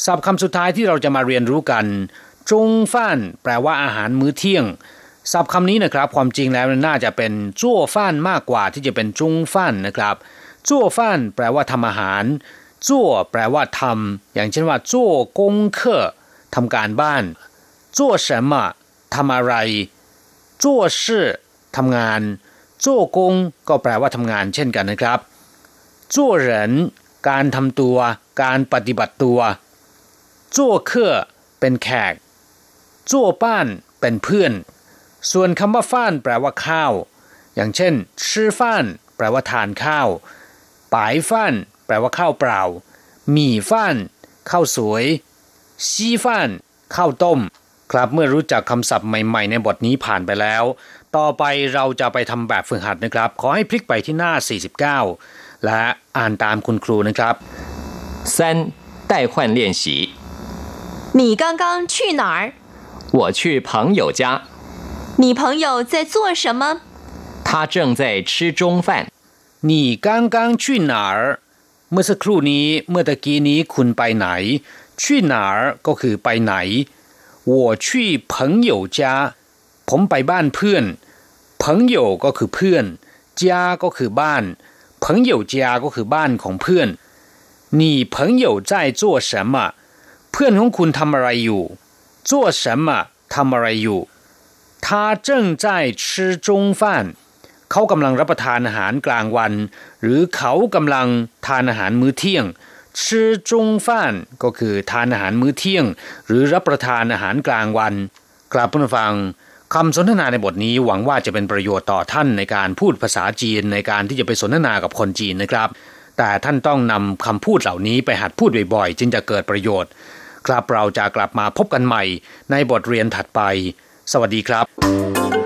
ศัพท์คำสุดท้ายที่เราจะมาเรียนรู้กัน จงฟ้านแปลว่าอาหารมื้อเที่ยงศัพท์คำนี้นะครับ ความจริงแล้วน่าจะเป็นจั่วฟ้านมากกว่าที่จะเป็นจงฟ้านนะครับจั่วฟ้านแปลว่าทำอาหารจั่วแปลว่าทำอย่างเช่นว่าจั่วกงเคอทำการบ้านจั่ว什么ทำอะไรจั่วชื่อ ทำงานจั่วกงก็แปลว่าทำงานเช่นกันนะครับจั่วเหรินการทำตัว การปฏิบัติตัวจั่วเคอเป็นแขกจั่วป้านเป็นเพื่อน ส่วนคำว่าฟ้านแปลว่าข้าว อย่างเช่นชื่อฟ้านแปลว่าทานข้าวปายฟ้านแปลว่าข้าวเปล่า หมี่ฟ้านข้าวสวย ซีฟ้านข้าวต้ม ครับเมื่อรู้จักคำศัพท์ใหม่ ๆ ในบทนี้ผ่านไปแล้ว ต่อไปเราจะไปทำแบบฝึกหัดนะครับ ขอให้พลิกไปที่หน้า 49 และอ่านตามคุณครูนะครับ三代换练习你刚刚去哪儿？我去朋友家你朋友在做什么？他正在吃中饭你刚刚去哪儿เมื่อสักครู่นี้เมื่อตะกี้นี้คุณไปไหน去哪儿ก็คือไปไหน我去朋友家 ผมไปบ้านเพื่อน朋友ก็คือเพื่อน家ก็คือบ้าน朋友家ก็คือบ้านของเพื่อน你朋友在做什么เพื่อนของคุณทำอะไรอยู่做什么ทำอะไรอยู่他正在吃中饭เขากำลังรับประทานอาหารกลางวัน หรือเขากำลังทานอาหารมื้อเที่ยงชื่อจงฟ้านก็คือทานอาหารมื้อเที่ยง หรือรับประทานอาหารกลางวัน กลับผู้ฟัง คำสนทนาในบทนี้หวังว่าจะเป็นประโยชน์ต่อท่านในการพูดภาษาจีนในการที่จะไปสนทนากับคนจีนนะครับ แต่ท่านต้องนำคำพูดเหล่านี้ไปหัดพูดบ่อยๆ จึงจะเกิดประโยชน์ ครับเราจะกลับมาพบกันใหม่ในบทเรียนถัดไป สวัสดีครับ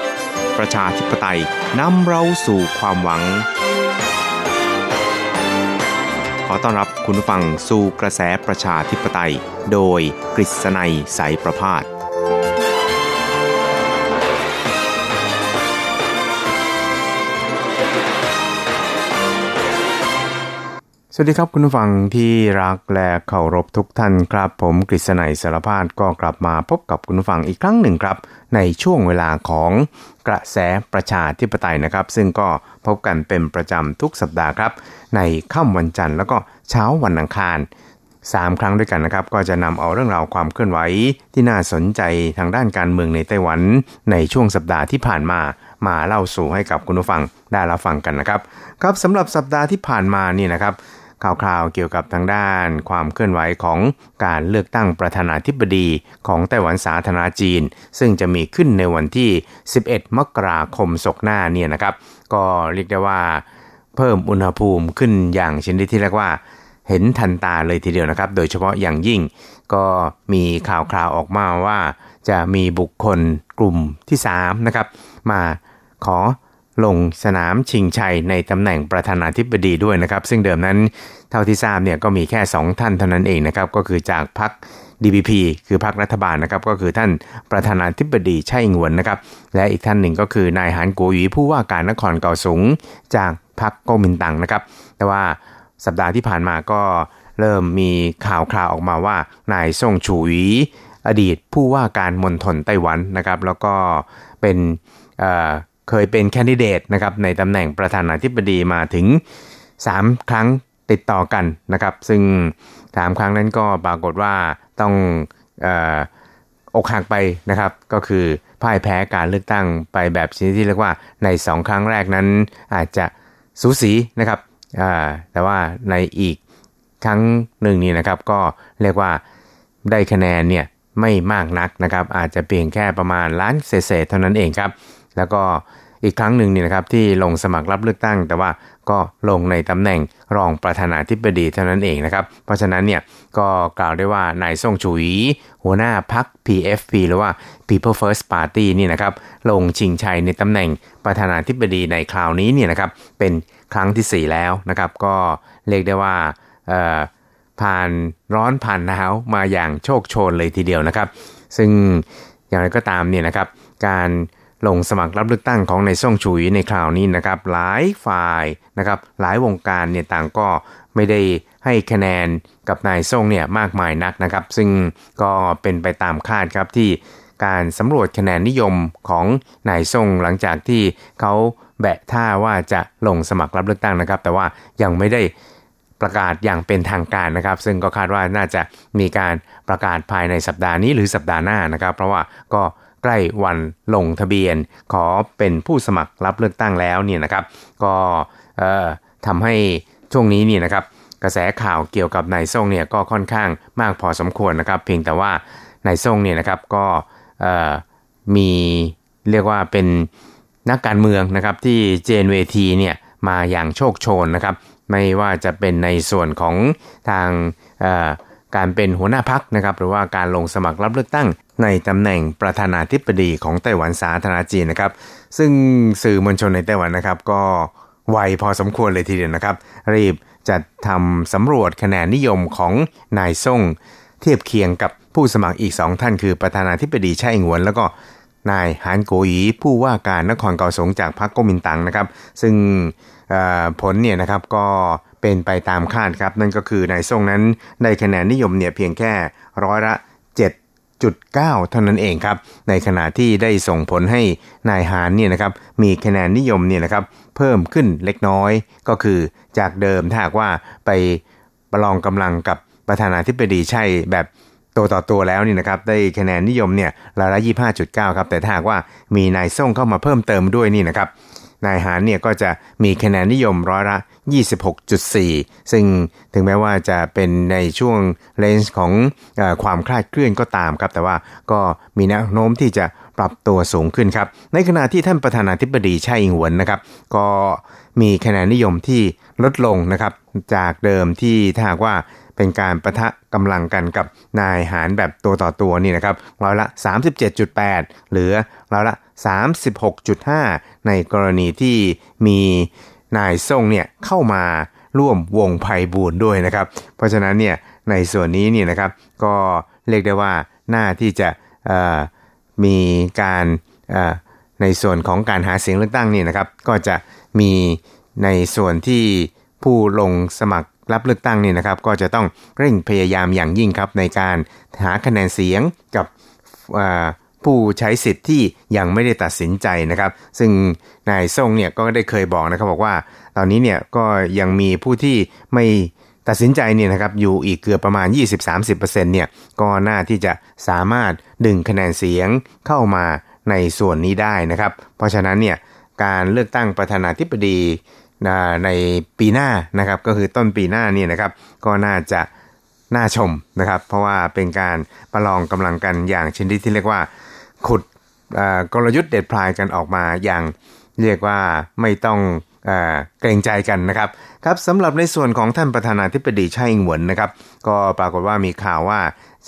ประชาธิปไตยนำเราสู่ความหวัง ขอต้อนรับคุณผู้ฟังสู่กระแสประชาธิปไตย โดยกฤษณัยสายประพาสสวัสดีครับคุณผู้ฟังที่รักและเคารพทุกท่านครับ ผมกฤษณัยสารพาดก็กลับมาพบกับคุณผู้ฟังอีกครั้งหนึ่งครับ ในช่วงเวลาของ กระแสประชาธิปไตยนะครับ ซึ่งก็พบกันเป็นประจำทุกสัปดาห์ครับ ในค่ำวันจันทร์แล้วก็เช้าวันอังคาร 3 ครั้งด้วยกันนะครับ ก็จะนำเอาเรื่องราวความเคลื่อนไหวที่น่าสนใจทางด้านการเมืองในไต้หวัน ในช่วงสัปดาห์ที่ผ่านมามาเล่าสู่ให้กับคุณผู้ฟังได้รับฟังกันนะครับ ครับสำหรับสัปดาห์ที่ผ่านมานี่นะครับ ข่าวๆเกี่ยวกับทางด้านความเคลื่อนไหวของการเลือกตั้งประธานาธิบดีของไต้หวันสาธารณจีน ซึ่งจะมีขึ้นในวันที่ 11 มกราคมศกหน้าเนี่ยนะครับ ก็เรียกได้ว่า เพิ่มอุณหภูมิขึ้นอย่างชนิดที่เรียกว่า เห็นทันตาเลยทีเดียวนะครับ โดยเฉพาะอย่างยิ่งก็มีข่าวคราวออกมาว่า จะมีบุคคลกลุ่มที่3นะครับมาขอ ลงสนามชิงชัยในตำแหน่งประธานาธิบดีด้วยนะครับ ซึ่งเดิมนั้นเท่าที่ทราบเนี่ยก็มีแค่ 2 ท่านเท่านั้นเองนะครับ ก็คือจากพรรค DPP คือพรรครัฐบาลนะครับก็คือท่านประธานาธิบดีไช่อิงวนนะครับ และอีกท่านหนึ่งก็คือนายหานกัวหยีผู้ว่าการนครเก่าสงจากพรรคก๊กมินตั๋งนะครับ แต่ว่าสัปดาห์ที่ผ่านมาก็เริ่มมีข่าวคราวออกมาว่านายซ่งชูหยีอดีตผู้ว่าการมณฑลไต้หวันนะครับ แล้วก็เป็น เคยเป็นแคนดิเดตนะครับในตำแหน่งประธานาธิบดีมาถึง 3 ครั้งติดต่อกันนะครับ ซึ่ง 3 ครั้งนั้นก็ปรากฏว่าต้องอกหักไปนะครับ ก็คือพ่ายแพ้การเลือกตั้งไปแบบชนิดที่เรียกว่าใน 2 ครั้งแรกนั้นอาจจะสูสีนะครับแต่ว่าในอีกครั้งหนึ่งนี่นะครับก็เรียกว่าได้คะแนนเนี่ยไม่มากนักนะครับ อาจจะเพียงแค่ประมาณล้านเศษเท่านั้นเองครับ แล้วก็ อีกครั้งหนึ่งเนี่ยนะครับที่ลงสมัครรับเลือกตั้ง แต่ว่าก็ลงในตำแหน่งรองประธานาธิบดีเท่านั้นเองนะครับ เพราะฉะนั้นเนี่ยก็กล่าวได้ว่านายซ่งฉุย หัวหน้าพรรค PFP หรือว่า People First Party นี่นะครับลงชิงชัยในตำแหน่งประธานาธิบดีในคราวนี้เนี่ยนะครับเป็นครั้งที่ 4 แล้วนะครับ ก็เรียกได้ว่าผ่านร้อนผ่านหนาวมาอย่างโชคโชนเลยทีเดียวนะครับ ซึ่งอย่างไรก็ตามเนี่ยนะครับการ ลงสมัครรับเลือกตั้งของในซ่งฉุยในคราวนี้นะครับ หลายฝ่ายนะครับ หลายวงการเนี่ยต่างก็ไม่ได้ให้คะแนนกับนายซ่งเนี่ยมากมายนักนะครับ ซึ่งก็เป็นไปตามคาดครับที่การสำรวจคะแนนนิยมของนายซ่งหลังจากที่เขาแบะท่าว่าจะลงสมัครรับเลือกตั้งนะครับ แต่ว่ายังไม่ได้ประกาศอย่างเป็นทางการนะครับ ซึ่งก็คาดว่าน่าจะมีการประกาศภายในสัปดาห์นี้หรือสัปดาห์หน้านะครับ เพราะว่าก็ ใกล้วันลงทะเบียน ขอเป็นผู้สมัครรับเลือกตั้งแล้วเนี่ยนะครับ ก็ทำให้ช่วงนี้เนี่ยนะครับ กระแสข่าวเกี่ยวกับนายซ่งเนี่ยก็ค่อนข้างมากพอสมควรนะครับ เพียงแต่ว่านายซ่งเนี่ยนะครับก็มีเรียกว่าเป็นนักการเมืองนะครับที่เจนเวทีเนี่ยมาอย่างโชคโชนนะครับ ไม่ว่าจะเป็นในส่วนของทาง การเป็นหัวหน้าพักนะครับหรือว่าการลงสมัครรับเลือกตั้ง ในตำแหน่งประธานาธิบดีของไต้หวันสาธารณจีนนะครับ ซึ่งสื่อมวลชนในไต้หวันนะครับ ก็ไวพอสมควรเลยทีเดียวนะครับ รีบจัดทำสำรวจคะแนนนิยมของนายซ่ง เทียบเคียงกับผู้สมัครอีกสองท่านคือประธานาธิบดีไช่อิงหวน แล้วก็นายหานโกยีผู้ว่าการนครเกาสงจากพรรคก๊กมินตั๋งนะครับ ซึ่งผลเนี่ยนะครับก็ เป็นไปตามคาดครับ นั่นก็คือนายซ่งนั้นได้คะแนนนิยมเนี่ยเพียงแค่ร้อยละ 7.9 เท่านั้นเองครับ ในขณะที่ได้ส่งผลให้นายหานเนี่ยนะครับมีคะแนนนิยมเนี่ยนะครับเพิ่มขึ้นเล็กน้อย ก็คือจากเดิมถ้าหากว่าไปประลองกำลังกับประธานาธิบดีใช่แบบตัวต่อตัวแล้วนี่นะครับได้คะแนนนิยมเนี่ยละละยี่ห้าจุดเก้าครับแต่ถ้าหากว่ามีนายส่งเข้ามาเพิ่มเติมด้วยนี่นะครับนายหารเนี่ยก็จะมีคะแนนนิยมร้อยละ 26.4 ซึ่งถึงแม้ว่าจะเป็นในช่วงเลนส์ของอความคลาดเคลื่อนก็ตามครับ แต่ว่าก็มีแนวโน้มที่จะปรับตัวสูงขึ้นครับ ในขณะที่ท่านประธานาธิบดีไช่อิงหวนนะครับ ก็มีคะแนนนิยมที่ลดลงนะครับ จากเดิมที่ถ้าหากว่าเป็นการประทะกำลังกันกับนายหารแบบตัวต่อตัวนี่นะครับร้อยละ 37.8 หรือร้อยละ 36.5 ในกรณีที่มี นายส่งเนี่ยเข้ามาร่วมวงไพ่บูนด้วยนะครับ เพราะฉะนั้นเนี่ยในส่วนนี้เนี่ยนะครับก็เรียกได้ว่าหน้าที่จะมีการในส่วนของการหาเสียงเลือกตั้งนี่นะครับ ก็จะมีในส่วนที่ผู้ลงสมัครรับเลือกตั้งนี่นะครับ ก็จะต้องเร่งพยายามอย่างยิ่งครับในการหาคะแนนเสียงกับ ผู้ใช้สิทธิ์ที่ยังไม่ได้ตัดสินใจนะครับ ซึ่งนายซ่งเนี่ยก็ได้เคยบอกนะครับบอกว่า ตอนนี้เนี่ยก็ยังมีผู้ที่ไม่ตัดสินใจเนี่ยนะครับอยู่อีกเกือบประมาณ 20-30%เนี่ยก็น่าที่จะสามารถดึงคะแนนเสียงเข้ามาในส่วนนี้ได้นะครับ เพราะฉะนั้นเนี่ยการเลือกตั้งประธานาธิบดีในปีหน้านะครับ ก็คือต้นปีหน้านี่นะครับ ก็น่าจะน่าชมนะครับ เพราะว่าเป็นการประลองกำลังกันอย่างชนิดที่เรียกว่า ขุดกลยุทธ์เด็ดพลายกันออกมาอย่างเรียกว่าไม่ต้องเกรงใจกันนะครับครับสำหรับในส่วนของท่านประธานาธิบดีไช่อิงหวนนะครับ ก็ปรากฏว่ามีข่าวว่า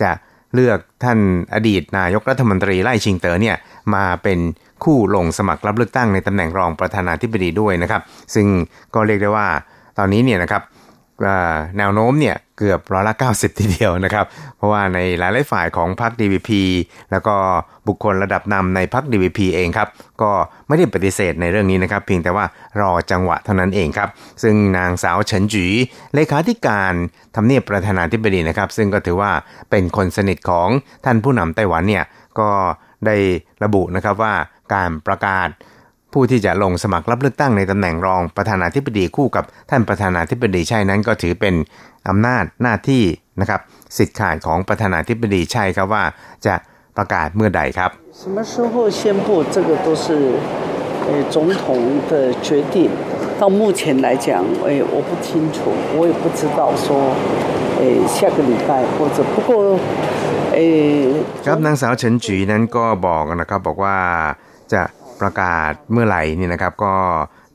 จะเลือกท่านอดีตนายกรัฐมนตรีไล่ชิงเต๋อเนี่ยมาเป็นคู่ลงสมัครรับเลือกตั้งในตำแหน่งรองประธานาธิบดีด้วยนะครับ ซึ่งก็เรียกได้ว่าตอนนี้เนี่ยนะครับแนวโน้มเนี่ย กือบร้อยละ90 ทีเดียวนะครับ เพราะว่าในหลายๆฝ่ายของพรรค DVP แล้วก็บุคคลระดับนำในพรรค DVP เองครับ ก็ไม่ได้ปฏิเสธในเรื่องนี้นะครับ เพียงแต่ว่ารอจังหวะเท่านั้นเองครับ ซึ่งนางสาวเฉินจีเลขาธิการทำเนียบประธานาธิบดีนะครับ ซึ่งก็ถือว่าเป็นคนสนิทของท่านผู้นำไต้หวันเนี่ยก็ได้ระบุนะครับว่าการประกาศ ผู้ที่จะลงสมัครรับเลือกตั้งในตำแหน่งรองประธานาธิบดีคู่กับท่านประธานาธิบดีใช่นั้นก็ถือเป็นอำนาจหน้าที่นะครับสิทธิ์ขาดของประธานาธิบดีใช่ครับว่าจะประกาศเมื่อใดครับ什么时候宣布这个都是呃总统的决定到目前来讲哎我不清楚我也不知道说哎下个礼拜或者不过ครับนางสาวเฉินจีนั้นก็บอกนะครับบอกว่าจะ ประกาศเมื่อไหร่นี่นะครับก็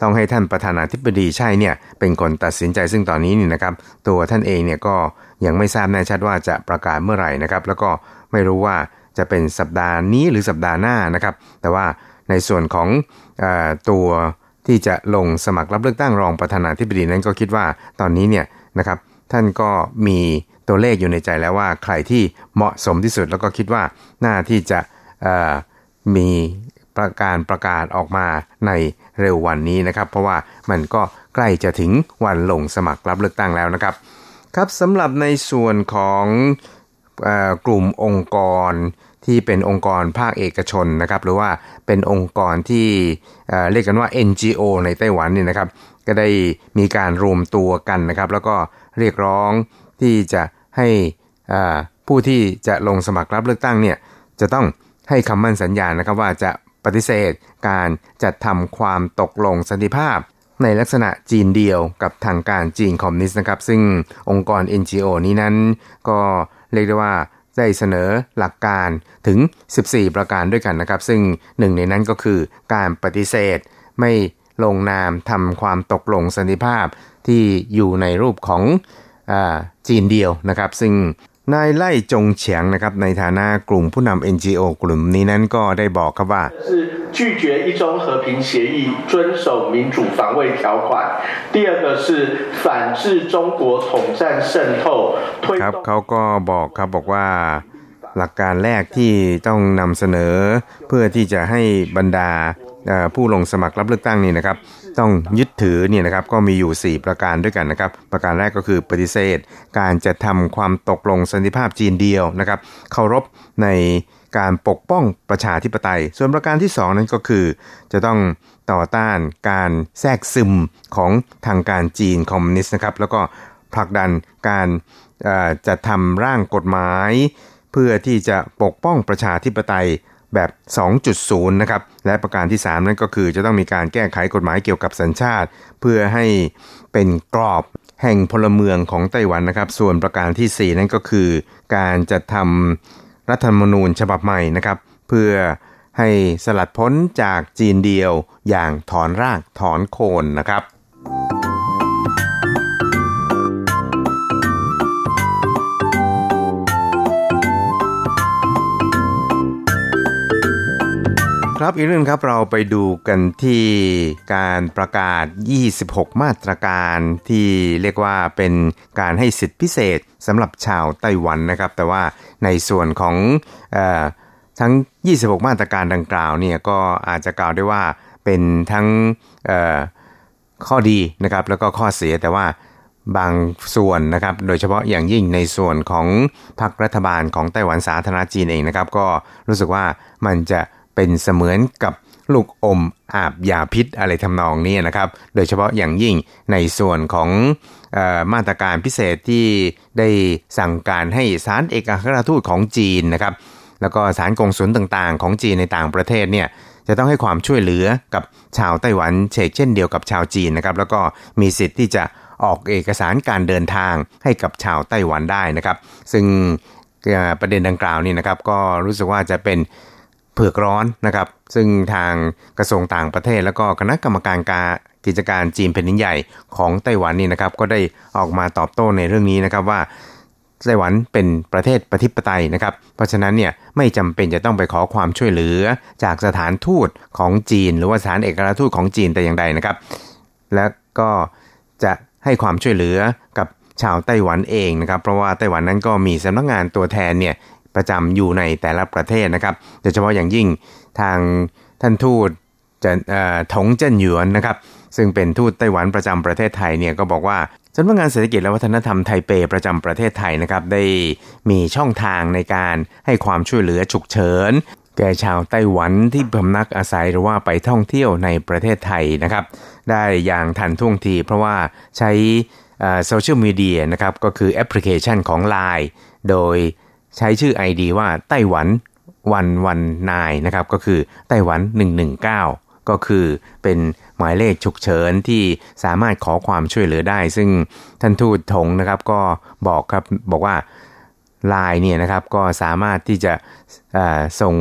ต้องให้ท่านประธานาธิบดีใช่เนี่ยเป็นคนตัดสินใจซึ่งตอนนี้นี่นะครับ ตัวท่านเองเนี่ยก็ยังไม่ทราบแน่ชัดว่าจะประกาศเมื่อไหร่นะครับ แล้วก็ไม่รู้ว่าจะเป็นสัปดาห์นี้หรือสัปดาห์หน้านะครับ แต่ว่าในส่วนของอตัวที่จะลงสมัครรับเลือกตั้งรองประธานาธิบดีนั้นก็คิดว่าตอนนี้เนี่ยนะครับท่านก็มีตัวเลขอยู่ในใจแล้วว่าใครที่เหมาะสมที่สุดแล้วก็คิดว่าหน่าที่จะมี ประการประกาศออกมาในเร็ววันนี้นะครับ เพราะว่ามันก็ใกล้จะถึงวันลงสมัครรับเลือกตั้งแล้วนะครับ ครับสำหรับในส่วนของกลุ่มองค์กรที่เป็นองค์กรภาคเอกชนนะครับ หรือว่าเป็นองค์กรที่เรียกกันว่า NGO ในไต้หวันนี่นะครับ ก็ได้มีการรวมตัวกันนะครับ แล้วก็เรียกร้องที่จะให้ผู้ที่จะลงสมัครรับเลือกตั้งเนี่ยจะต้องให้คำมั่นสัญญานะครับว่าจะ ฏิเสธ การจัดทำความตกลงสันติภาพ ในลักษณะจีนเดียวกับทางการจีนคอมมิวนิสต์นะครับ ซึ่งองค์กร NGO นี้นั้น ก็เรียกได้ว่าได้เสนอหลักการถึง 14 ประการด้วยกันนะครับ ซึ่งหนึ่งในนั้นก็คือการปฏิเสธ ไม่ลงนามทำความตกลงสันติภาพที่อยู่ในรูปของอจีนเดียวนะครับ ซึ่ง นายไล่จงเฉียงนะครับในฐานะกลุ่มผู้นำ NGO กลุ่มนี้นั้นก็ได้บอกครับว่า拒绝一中和平协议遵守民主防卫条款第二个是反制中国统战渗透ครับเขาก็บอกครับบอกว่า หลักการแรกที่ต้องนำเสนอ เพื่อที่จะให้บรรดาผู้ลงสมัครรับเลือกตั้งนี่นะครับ ต้องยึดถือเนี่ยนะครับก็มีอยู่ 4 ประการด้วยกันนะครับ ประการแรกก็คือปฏิเสธ การจะทำความตกลงสันติภาพจีนเดียวนะครับเคารพในการปกป้องประชาธิปไตย ส่วนประการที่ 2 นั้นก็คือ จะต้องต่อต้านการแทรกซึมของทางการจีนคอมมิวนิสต์นะครับแล้วก็ผลักดันการจะทำร่างกฎหมาย เพื่อที่จะปกป้องประชาธิปไตย แบบ 2.0 นะครับ และประการที่ 3 นั่นก็คือจะต้องมีการแก้ไขกฎหมายเกี่ยวกับสัญชาติ เพื่อให้เป็นกรอบแห่งพลเมืองของไต้หวันนะครับ ส่วนประการที่ 4 นั่นก็คือ การจะทำรัฐธรรมนูญฉบับใหม่นะครับ เพื่อให้สลัดพ้นจากจีนเดียวอย่างถอนรากถอนโคนนะครับ ครับอีกเรื่องครับเราไปดูกันที่การประกาศ 26 มาตรการที่เรียกว่าเป็นการให้สิทธิพิเศษสำหรับชาวไต้หวันนะครับ แต่ว่าในส่วนของอทั้ง 26 มาตรการดังกล่าวเนี่ยก็อาจจะกล่าวได้ว่าเป็นทั้งข้อดีนะครับแล้วก็ข้อเสียแต่ว่าบางส่วนนะครับ โดยเฉพาะอย่างยิ่งในส่วนของพรรครัฐบาลของไต้หวันสาธารณจีนเองนะครับ ก็รู้สึกว่ามันจะ เป็นเสมือนกับลูกอมอาบยาพิษอะไรทำนองนี้นะครับ โดยเฉพาะอย่างยิ่งในส่วนของออมาตรการพิเศษที่ได้สั่งการให้สารเอกอัครราชทูตของจีนนะครับ แล้วก็สารกงสุลต่างๆ ของจีนในต่างประเทศเนี่ยจะต้องให้ความช่วยเหลือกับชาวไต้หวันเชกเช่นเดียวกับชาวจีนนะครับ แล้วก็มีสิทธิ์ที่จะออกเอกสารการเดินทางให้กับชาวไต้หวันได้นะครับ ซึ่งประเด็นดังกล่าวนี่นะครับก็รู้สึกว่าจะเป็น เผือกร้อนนะครับ ซึ่งทางกระทรวงต่างประเทศ แล้วก็คณะกรรมการการกิจการจีนแผ่นดินใหญ่ของไต้หวันนี่นะครับ ก็ได้ออกมาตอบโต้ในเรื่องนี้นะครับว่าไต้หวันเป็นประเทศประทิปไตยนะครับ เพราะฉะนั้นเนี่ยไม่จำเป็นจะต้องไปขอความช่วยเหลือจากสถานทูตของจีน หรือว่าสถานเอกอัคราชทูตของจีนแต่อย่างใดนะครับ และก็จะให้ความช่วยเหลือกับชาวไต้หวันเองนะครับ เพราะว่าไต้หวันนั้นก็มีสำนักงานตัวแทนเนี่ย ประจำอยู่ในแต่ละประเทศนะครับโดยเฉพาะอย่างยิ่งทางท่านทูตจะถงเจิ้นหยวนนะครับ ซึ่งเป็นทูตไต้หวันประจำประเทศไทยเนี่ยก็บอกว่าสำนักงานเศรษฐกิจและวัฒนธรรมไทเปประจำประเทศไทยนะครับ ได้มีช่องทางในการให้ความช่วยเหลือฉุกเฉิน แก่ชาวไต้หวันที่พำนักอาศัยหรือว่าไปท่องเที่ยวในประเทศไทยนะครับ ได้อย่างทันท่วงทีเพราะว่าใช้โซเชียลมีเดียนะครับก็คือแอปพลิเคชันของ Line โดย ใช้ชื่อ ID ว่าไต้หวันวันวันนายนะครับก็คือไต้หวัน 119 ก็คือเป็นหมายเลขฉุกเฉินที่สามารถขอความช่วยเหลือได้ ซึ่งท่านทูตถงนะครับก็บอกครับบอกว่าไลน์เนี่ยนะครับก็สามารถที่จะส่ง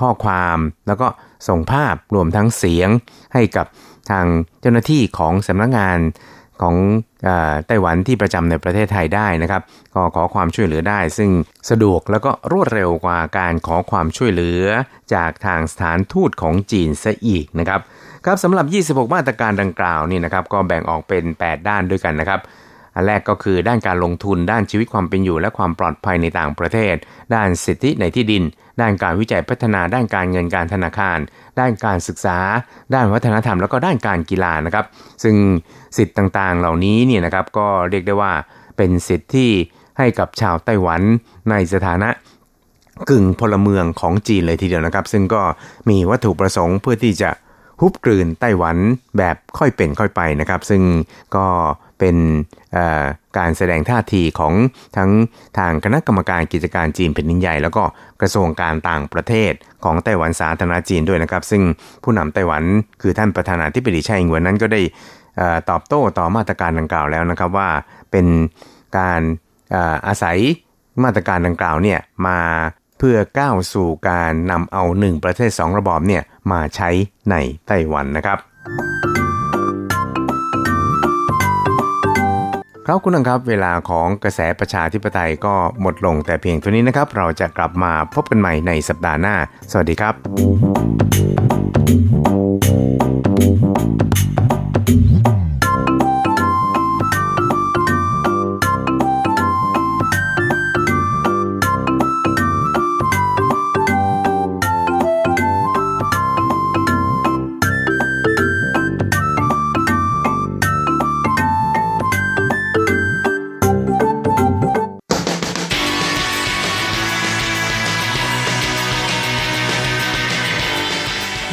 ข้อความแล้วก็ส่งภาพรวมทั้งเสียงให้กับทางเจ้าหน้าที่ของสำนักงงาน ของไต้หวันที่ประจำในประเทศไทยได้นะครับ ก็ขอความช่วยเหลือได้ ซึ่งสะดวกแล้วก็รวดเร็วกว่าการขอความช่วยเหลือจากทางสถานทูตของจีนซะอีกนะครับครับสำหรับ 26 มาตรการดังกล่าวนี่นะครับก็แบ่งออกเป็น 8 ด้านด้วยกันนะครับอันแรกก็คือด้านการลงทุนด้านชีวิตความเป็นอยู่ และความปลอดภัยในต่างประเทศ ด้านสิทธิในที่ดิน ด้านการวิจัยพัฒนาด้านการเงินการธนาคาร ด้านการศึกษา ด้านวัฒนธรรม แล้วก็ด้านการกีฬานะครับ ซึ่งสิทธิ์ต่างๆ เหล่านี้เนี่ยนะครับก็เรียกได้ว่าเป็นสิทธิ์ที่ให้กับชาวไต้หวันในสถานะกึ่งพลเมืองของจีนเลยทีเดียวนะครับ ซึ่งก็มีวัตถุประสงค์เพื่อที่จะฮุบกลืนไต้หวันแบบค่อยเป็นค่อยไปนะครับ ซึ่งก็เป็นการแสดงท่าทีของทั้งทางคณะกรรมการกิจการจีนแผ่นดินใหญ่ แล้วก็กระทรวงการต่างประเทศ ของไต้หวันสาธารณจีนด้วยนะครับ ซึ่งผู้นำไต้หวันคือท่านประธานาธิบดีไช่อิงเหวินนั้นก็ได้ตอบโต้ต่อมาตรการดังกล่าวแล้วนะครับว่าเป็นการอาศัยมาตรการดังกล่าวเนี่ยมาเพื่อก้าวสู่การนำเอาหนึ่งประเทศสองระบอบเนี่ยมาใช้ในไต้หวันนะครับ ครับคุณนังครับเวลาของกระแสประชาธิปไตยก็หมดลงแต่เพียงเท่านี้นะครับ เราจะกลับมาพบกันใหม่ในสัปดาห์หน้า สวัสดีครับ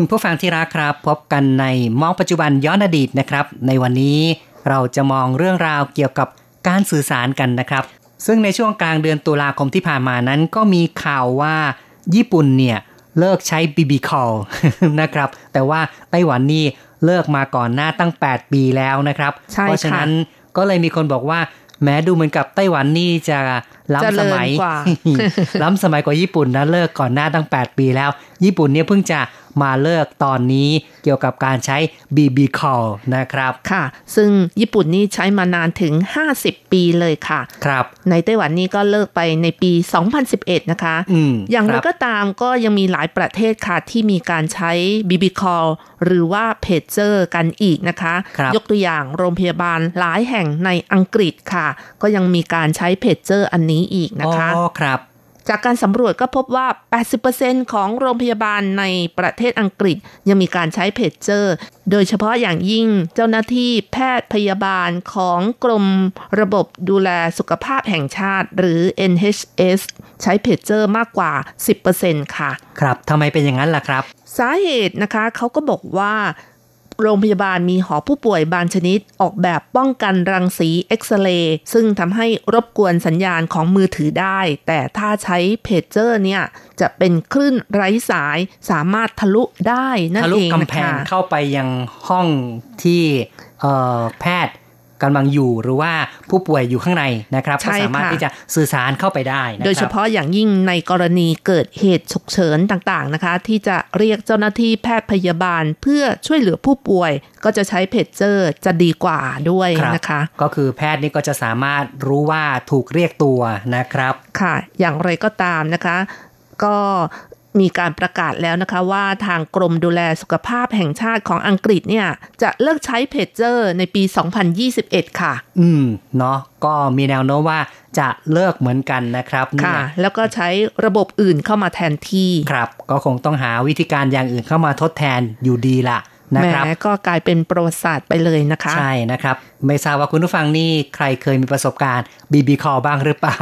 คุณผู้ฟังที่รักครับ พบกันในมองปัจจุบันย้อนอดีตนะครับ ในวันนี้เราจะมองเรื่องราวเกี่ยวกับการสื่อสารกันนะครับ ซึ่งในช่วงกลางเดือนตุลาคมที่ผ่านมานั้นก็มีข่าวว่าญี่ปุ่นเนี่ยเลิกใช้ BB call นะครับ แต่ว่าไต้หวันนี่เลิกมาก่อนหน้าตั้ง 8 ปีแล้วนะครับใช่เพราะฉะค่ะนั้นก็เลยมีคนบอกว่า แม้ดูเหมือนกับไต้หวันนี่จะ ล้ำสมัยเจริญกว่าล้ำสมัยกว่าญี่ปุ่นนะเลิกก่อนหน้าตั้ง 8 ปีแล้ว ญี่ปุ่นเนี่ยเพิ่งจะมาเลิกตอนนี้เกี่ยวกับการใช้ BB call นะครับ ค่ะ ซึ่งญี่ปุ่นนี่ใช้มานานถึง 50 ปีเลยค่ะ ครับ ในไต้หวันนี่ก็เลิกไปในปี 2011 นะคะอืมอย่างไรครับก็ตามก็ยังมีหลายประเทศค่ะ ที่มีการใช้ BB call หรือว่าเพจเจอร์กันอีกนะคะครับยกตัวอย่างโรงพยาบาลหลายแห่งในอังกฤษค่ะ ก็ยังมีการใช้เพจเจอร์อันนี้อีกนะคะอ๋อครับ จากการสำรวจก็พบว่า 80%ของโรงพยาบาลในประเทศอังกฤษยังมีการใช้เพจเจอร์ โดยเฉพาะอย่างยิ่งเจ้าหน้าที่แพทย์พยาบาลของกรมระบบดูแลสุขภาพแห่งชาติ หรือ NHS ใช้เพจเจอร์มากกว่า 10%ค่ะ ครับทำไมเป็นอย่างนั้นล่ะครับ สาเหตุนะคะเขาก็บอกว่า โรงพยาบาลมีหอผู้ป่วยบางชนิด ออกแบบป้องกันรังสีเอ็กซเรย์ซึ่งทำให้รบกวนสัญญาณของมือถือได้ แต่ถ้าใช้เพจเจอร์เนี่ย จะเป็นคลื่นไร้สายสามารถทะลุได้นั่นทะลุเองกำแพงเข้าไปยังห้องที่แพทย์ กำลังอยู่หรือว่าผู้ป่วยอยู่ข้างในนะครับใช่ก็สามารถค่ะที่จะสื่อสารเข้าไปได้นะครับโดยเฉพาะอย่างยิ่งในกรณีเกิดเหตุฉุกเฉินต่างๆนะคะ ที่จะเรียกเจ้าหน้าที่แพทย์พยาบาลเพื่อช่วยเหลือผู้ป่วย ก็จะใช้เพจเจอร์จะดีกว่าด้วยรับนะคะ ก็คือแพทย์นี่ก็จะสามารถรู้ว่าถูกเรียกตัวนะครับค่ะ อย่างไรก็ตามนะคะ ก็ มีการประกาศแล้วนะคะว่าทางกรมดูแลสุขภาพแห่งชาติของอังกฤษเนี่ย จะเลิกใช้เพจเจอร์ในปี 2021 ค่ะ อืม เนาะก็มีแนวโน้มว่าจะเลิกเหมือนกันนะครับค่ะเนี่ยแล้วก็ใช้ระบบอื่นเข้ามาแทนที่ ครับ ก็คงต้องหาวิธีการอย่างอื่นเข้ามาทดแทนอยู่ดีละ นะแหมครับก็กลายเป็นประวัติศาสตร์ไปเลยนะคะ ใช่นะครับ ไม่ทราบว่าคุณผู้ฟังนี่ใครเคยมีประสบการณ์ BB call บ้างหรือเปล่า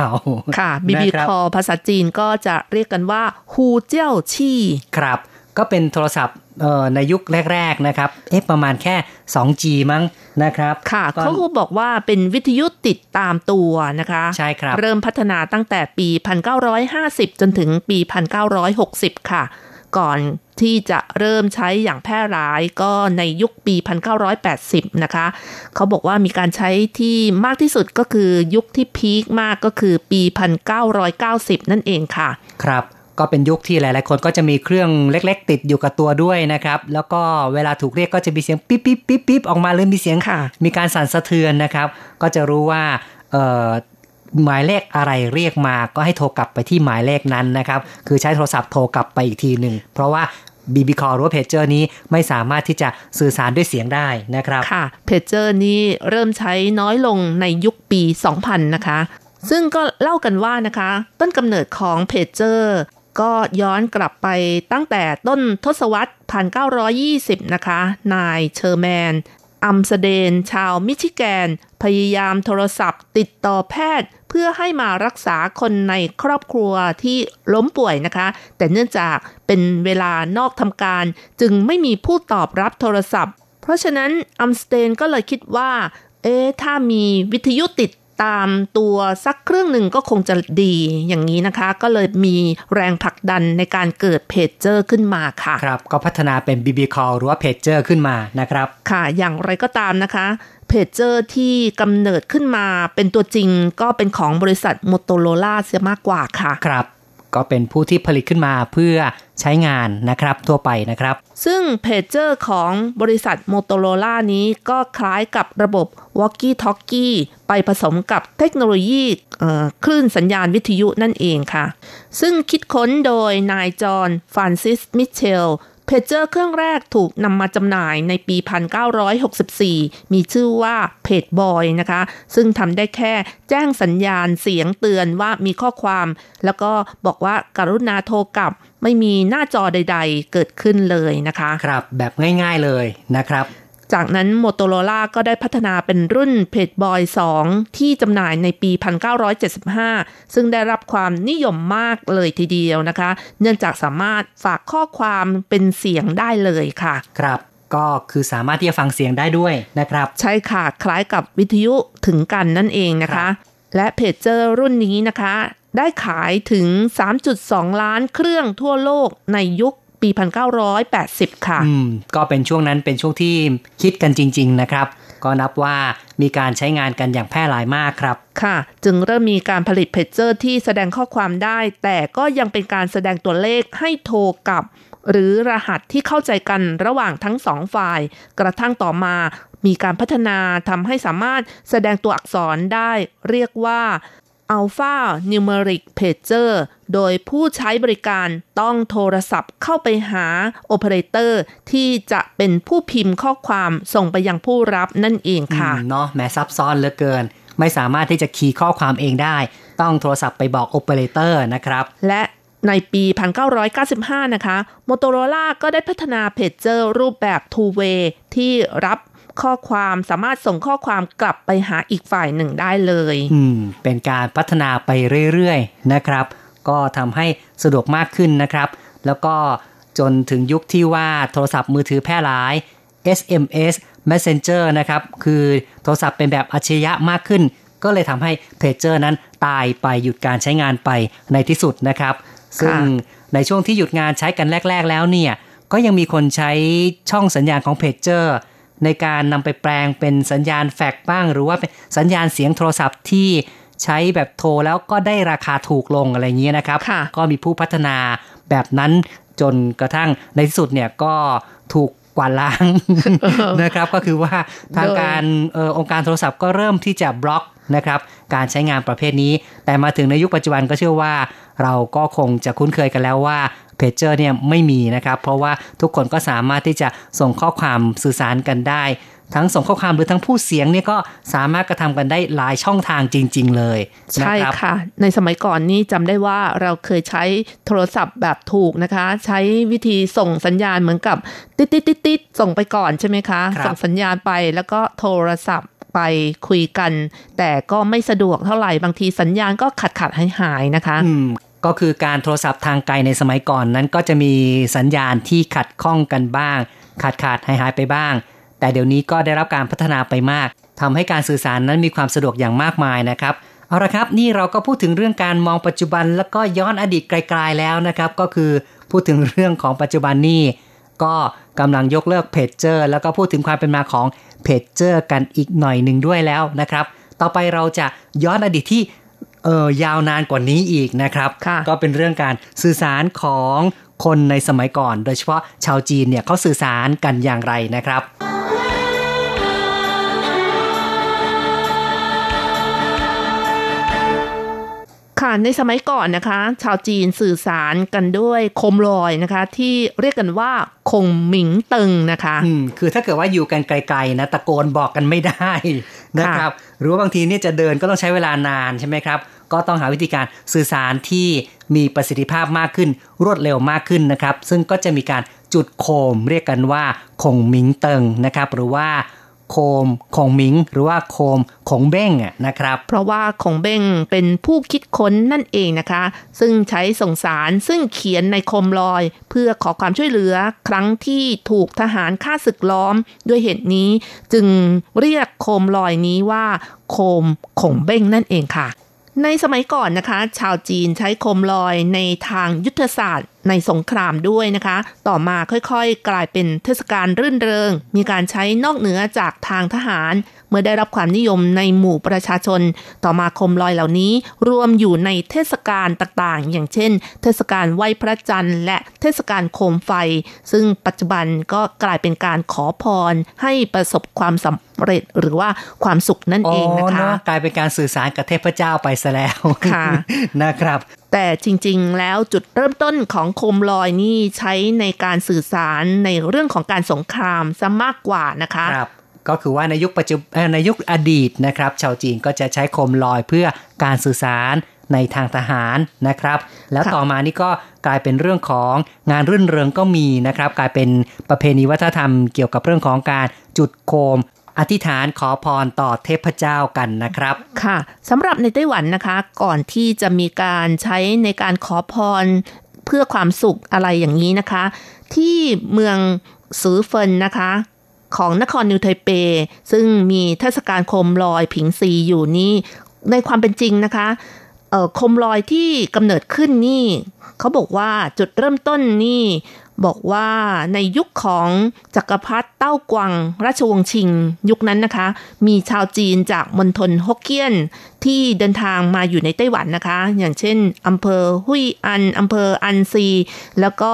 ค่ะ BB นะครับ call ภาษาจีนก็จะเรียกกันว่าฮูเจี้ยวชี่ครับ ก็เป็นโทรศัพท์เอ่อในยุคแรก ๆ นะครับ เอ๊ะประมาณแค่ 2G มั้งนะครับ ค่ะก็เขาก็บอกว่าเป็นวิทยุติดตามตัวนะคะ ใช่ครับ เริ่มพัฒนาตั้งแต่ปี 1950 จนถึงปี 1960 ค่ะ ก่อนที่จะเริ่มใช้อย่างแพร่หลายก็ในยุคปี 1980 นะคะ เขาบอกว่ามีการใช้ที่มากที่สุดก็คือยุคที่พีคมากก็คือปี 1990 นั่นเองค่ะ ครับก็เป็นยุคที่หลาย ๆ คนก็จะมีเครื่องเล็ก ๆ ติดอยู่กับตัวด้วยนะครับ แล้วก็เวลาถูกเรียกก็จะมีเสียงปิ๊บปิ๊บปิ๊บปิ๊บออกมาหรือมีเสียงค่ะมีการสั่นสะเทือนนะครับ ก็จะรู้ว่าเอ่อ หมายเลขอะไรเรียกมาก็ให้โทรกลับไปที่หมายเลขนั้นนะครับ คือใช้โทรศัพท์โทรกลับไปอีกทีหนึ่ง เพราะว่า BB Call หรือว่าเพจเจอร์นี้ไม่สามารถที่จะสื่อสารด้วยเสียงได้นะครับ ค่ะเพจเจอร์นี้เริ่มใช้น้อยลงในยุคปี 2000 นะคะ ซึ่งก็เล่ากันว่านะคะ ต้นกำเนิดของเพจเจอร์ก็ย้อนกลับไปตั้งแต่ต้นทศวรรษ 1920 นะคะ นายเชอร์แมนอัมสเดน ชาวมิชิแกน พยายามโทรศัพท์ติดต่อแพทย์ เพื่อให้มารักษาคนในครอบครัวที่ล้มป่วยนะคะ แต่เนื่องจากเป็นเวลานอกทำการ จึงไม่มีผู้ตอบรับโทรศัพท์ เพราะฉะนั้นอัมสเดนก็เลยคิดว่า เอ๊ะถ้ามีวิทยุติดตามตัวสักเครื่องหนึ่งก็คงจะดีอย่างนี้นะคะ ก็เลยมีแรงผลักดันในการเกิดเพจเจอร์ขึ้นมาค่ะ ครับ ก็พัฒนาเป็น BB Call หรือว่าเพจเจอร์ขึ้นมานะครับ ค่ะ อย่างไรก็ตามนะคะ เพจเจอร์ที่กำเนิดขึ้นมาเป็นตัวจริงก็เป็นของบริษัท Motorola เสียมากกว่าค่ะ ครับ ก็เป็นผู้ที่ผลิตขึ้นมาเพื่อใช้งานนะครับทั่วไปนะครับ ซึ่งเพจเจอร์ของบริษัท Motorola นี้ก็คล้ายกับระบบ Walkie Talkie ไปผสมกับเทคโนโลยีคลื่นสัญญาณวิทยุนั่นเองค่ะ ซึ่งคิดค้นโดยนายจอห์นฟรานซิส มิเชล เพจเจอร์เครื่องแรกถูกนำมาจำหน่ายในปี 1964 มีชื่อว่าเพจบอยนะคะ ซึ่งทำได้แค่แจ้งสัญญาณเสียงเตือนว่ามีข้อความ แล้วก็บอกว่าการุณาโทรกลับไม่มีหน้าจอใด ๆ เกิดขึ้นเลยนะคะ ครับ แบบง่าย ๆเลยนะครับ จากนั้นโมโตโรล่าก็ได้พัฒนาเป็นรุ่นเพจบอย2ที่จำหน่ายในปี 1975 ซึ่งได้รับความนิยมมากเลยทีเดียวนะคะ เนื่องจากสามารถฝากข้อความเป็นเสียงได้เลยค่ะ ครับก็คือสามารถที่จะฟังเสียงได้ด้วยนะครับ ใช่ค่ะ คล้ายกับวิทยุถึงกันนั่นเองนะคะ และเพจเจอร์รุ่นนี้นะคะ ได้ขายถึง 3.2 ล้านเครื่องทั่วโลกในยุคปี 1980 ค่ะ อืม ก็เป็นช่วงนั้นเป็นช่วงที่คิดกันจริง ๆ นะครับ ก็นับว่ามีการใช้งานกันอย่างแพร่หลายมากครับ ค่ะ จึงเริ่มมีการผลิตเพจเจอร์ที่แสดงข้อความได้ แต่ก็ยังเป็นการแสดงตัวเลขให้โทรกลับ หรือรหัสที่เข้าใจกันระหว่างทั้งสองฝ่าย กระทั่งต่อมามีการพัฒนาทำให้สามารถแสดงตัวอักษรได้ เรียกว่า Alpha Numeric Pager โดยผู้ใช้บริการต้องโทรศัพท์เข้าไปหาโอเปอเรเตอร์ที่จะเป็นผู้พิมพ์ข้อความส่งไปยังผู้รับนั่นเองค่ะเนาะแม้ซับซ้อนเหลือเกิน ไม่สามารถที่จะคีย์ข้อความเองได้ ต้องโทรศัพท์ไปบอกโอเปอเรเตอร์นะครับ และในปี 1995 นะคะ Motorola ก็ได้พัฒนาเพจเจอร์รูปแบบ two way ที่รับ ข้อความสามารถส่งข้อความกลับไปหาอีกฝ่ายหนึ่งได้เลย อืม เป็นการพัฒนาไปเรื่อยๆนะครับ ก็ทำให้สะดวกมากขึ้นนะครับ แล้วก็จนถึงยุคที่ว่าโทรศัพท์มือถือแพร่หลาย SMS Messenger นะครับ คือโทรศัพท์เป็นแบบอัจฉริยะมากขึ้น ก็เลยทำให้เพจเจอร์นั้นตายไปหยุดการใช้งานไปในที่สุดนะครับ ซึ่งในช่วงที่หยุดงานใช้กันแรก ๆ แล้วเนี่ย ก็ยังมีคนใช้ช่องสัญญาณของเพจเจอร์ ในการนำไปแปลงเป็นสัญญาณแฟกบ้าง หรือว่าเป็นสัญญาณเสียงโทรศัพท์ที่ใช้แบบโทรแล้วก็ได้ราคาถูกลงอะไรเงี้ยนะครับ ก็มีผู้พัฒนาแบบนั้นจนกระทั่งในที่สุดเนี่ยก็ถูกกวาดล้างนะครับก็คือว่าทางการออองค์การโทรศัพท์ก็เริ่มที่จะบล็อกนะครับการใช้งานประเภทนี้ แต่มาถึงในยุคปัจจุบันก็เชื่อว่า เราก็คงจะคุ้นเคยกันแล้วว่า เพจเจอร์เนี่ยไม่มีนะครับ เพราะว่าทุกคนก็สามารถที่จะส่งข้อความสื่อสารกันได้ ทั้งส่งข้อความหรือทั้งผู้เสียงเนี่ยก็สามารถกระทำกันได้หลายช่องทางจริง ๆ เลยใช่ค่ะ ในสมัยก่อนนี่จำได้ว่าเราเคยใช้โทรศัพท์แบบถูกนะคะ ใช้วิธีส่งสัญญาณเหมือนกับติดติดติดติดส่งไปก่อนใช่ไหมคะส่งสัญญาณไปแล้วก็โทรศัพท์ไปคุยกัน แต่ก็ไม่สะดวกเท่าไหร่บางทีสัญญาณก็ขัดขัดหายหายนะคะ ก็คือการโทรศัพท์ทางไกลในสมัยก่อนนั้นก็จะมีสัญญาณที่ขัดข้องกันบ้าง ขาดขาดหายหายไปบ้าง แต่เดี๋ยวนี้ก็ได้รับการพัฒนาไปมากทำให้การสื่อสารนั้นมีความสะดวกอย่างมากมายนะครับเอาละครับนี่เราก็พูดถึงเรื่องการมองปัจจุบันแล้วก็ย้อนอดีตไกลๆแล้วนะครับ ก็คือพูดถึงเรื่องของปัจจุบันนี่ก็กำลังยกเลิกเพจเจอร์แล้วก็พูดถึงความเป็นมาของเพจเจอร์กันอีกหน่อยหนึ่งด้วยแล้วนะครับ ต่อไปเราจะย้อนอดีตที่ เออยาวนานกว่านี้อีกนะครับ ก็เป็นเรื่องการสื่อสารของคนในสมัยก่อน โดยเฉพาะชาวจีนเนี่ยเขาสื่อสารกันอย่างไรนะครับค่ะในสมัยก่อนนะคะ ชาวจีนสื่อสารกันด้วยโคมลอยนะคะ ที่เรียกกันว่าคงหมิงเติงนะคะอืมคือถ้าเกิดว่าอยู่กันไกลๆนะตะโกนบอกกันไม่ได้นะครับ หรือว่าบางทีเนี่ยจะเดินก็ต้องใช้เวลานานใช่ไหมครับ ก็ต้องหาวิธีการสื่อสารที่มีประสิทธิภาพมากขึ้น รวดเร็วมากขึ้นนะครับ ซึ่งก็จะมีการจุดโคมเรียกกันว่าคงหมิงเติงนะครับหรือว่าโคมคงมิง หรือว่าโคมคงเบ้งนะครับ เพราะว่าคงเบ้งเป็นผู้คิดค้นนั่นเองนะคะ ซึ่งใช้ส่งสารซึ่งเขียนในโคมลอย เพื่อขอความช่วยเหลือครั้งที่ถูกทหารฆ่าศึกล้อม ด้วยเหตุนี้จึงเรียกโคมลอยนี้ว่า โคมคงเบ้งนั่นเองค่ะ ในสมัยก่อนนะคะ ชาวจีนใช้โคมลอยในทางยุทธศาสตร์ในสงครามด้วยนะคะ ต่อมาค่อยๆ กลายเป็นเทศกาลรื่นเริง มีการใช้นอกเหนือจากทางทหาร มื่อได้รับความนิยมในหมู่ประชาชน ต่อมาโคมลอยเหล่านี้รวมอยู่ในเทศกาลต่างๆ อย่างเช่น เทศกาลไหว้พระจันทร์ และเทศกาลโคมไฟ ซึ่งปัจจุบันก็กลายเป็นการขอพรให้ประสบความสำเร็จหรือว่าความสุขนั่นเองนะคะ กลายเป็นการสื่อสารกับเทพเจ้าไปซะแล้วค่ะนะครับ แต่จริงๆ แล้วจุดเริ่มต้นของโคมลอยนี่ใช้ในการสื่อสารในเรื่องของการสงครามซะมากกว่านะคะครับ ก็คือว่าในยุคปัจจุบันในยุคอดีตนะครับ ชาวจีนก็จะใช้โคมลอยเพื่อการสื่อสารในทางทหารนะครับ แล้วต่อมานี่ก็กลายเป็นเรื่องของงานรื่นเริงก็มีนะครับ กลายเป็นประเพณีวัฒนธรรมเกี่ยวกับเรื่องของการจุดโคมอธิษฐานขอพรต่อเทพเจ้ากันนะครับ ค่ะสำหรับในไต้หวันนะคะ ก่อนที่จะมีการใช้ในการขอพรเพื่อความสุขอะไรอย่างนี้นะคะ ที่เมืองซือเฟินนะคะ ของนครนิวไทเป ซึ่งมีเทศกาลโคมลอยผิงซีอยู่นี่ในความเป็นจริงนะคะเอ่อโคมลอยที่กำเนิดขึ้นนี่เขาบอกว่าจุดเริ่มต้นนี่บอกว่าในยุคของจักรพรรดิเต้ากวางราชวงศ์ชิง ยุคนั้นนะคะ มีชาวจีนจากมณฑลฮกเกี้ยน ที่เดินทางมาอยู่ในไต้หวันนะคะ อย่างเช่นอำเภอฮุยอันอำเภออันซี แล้วก็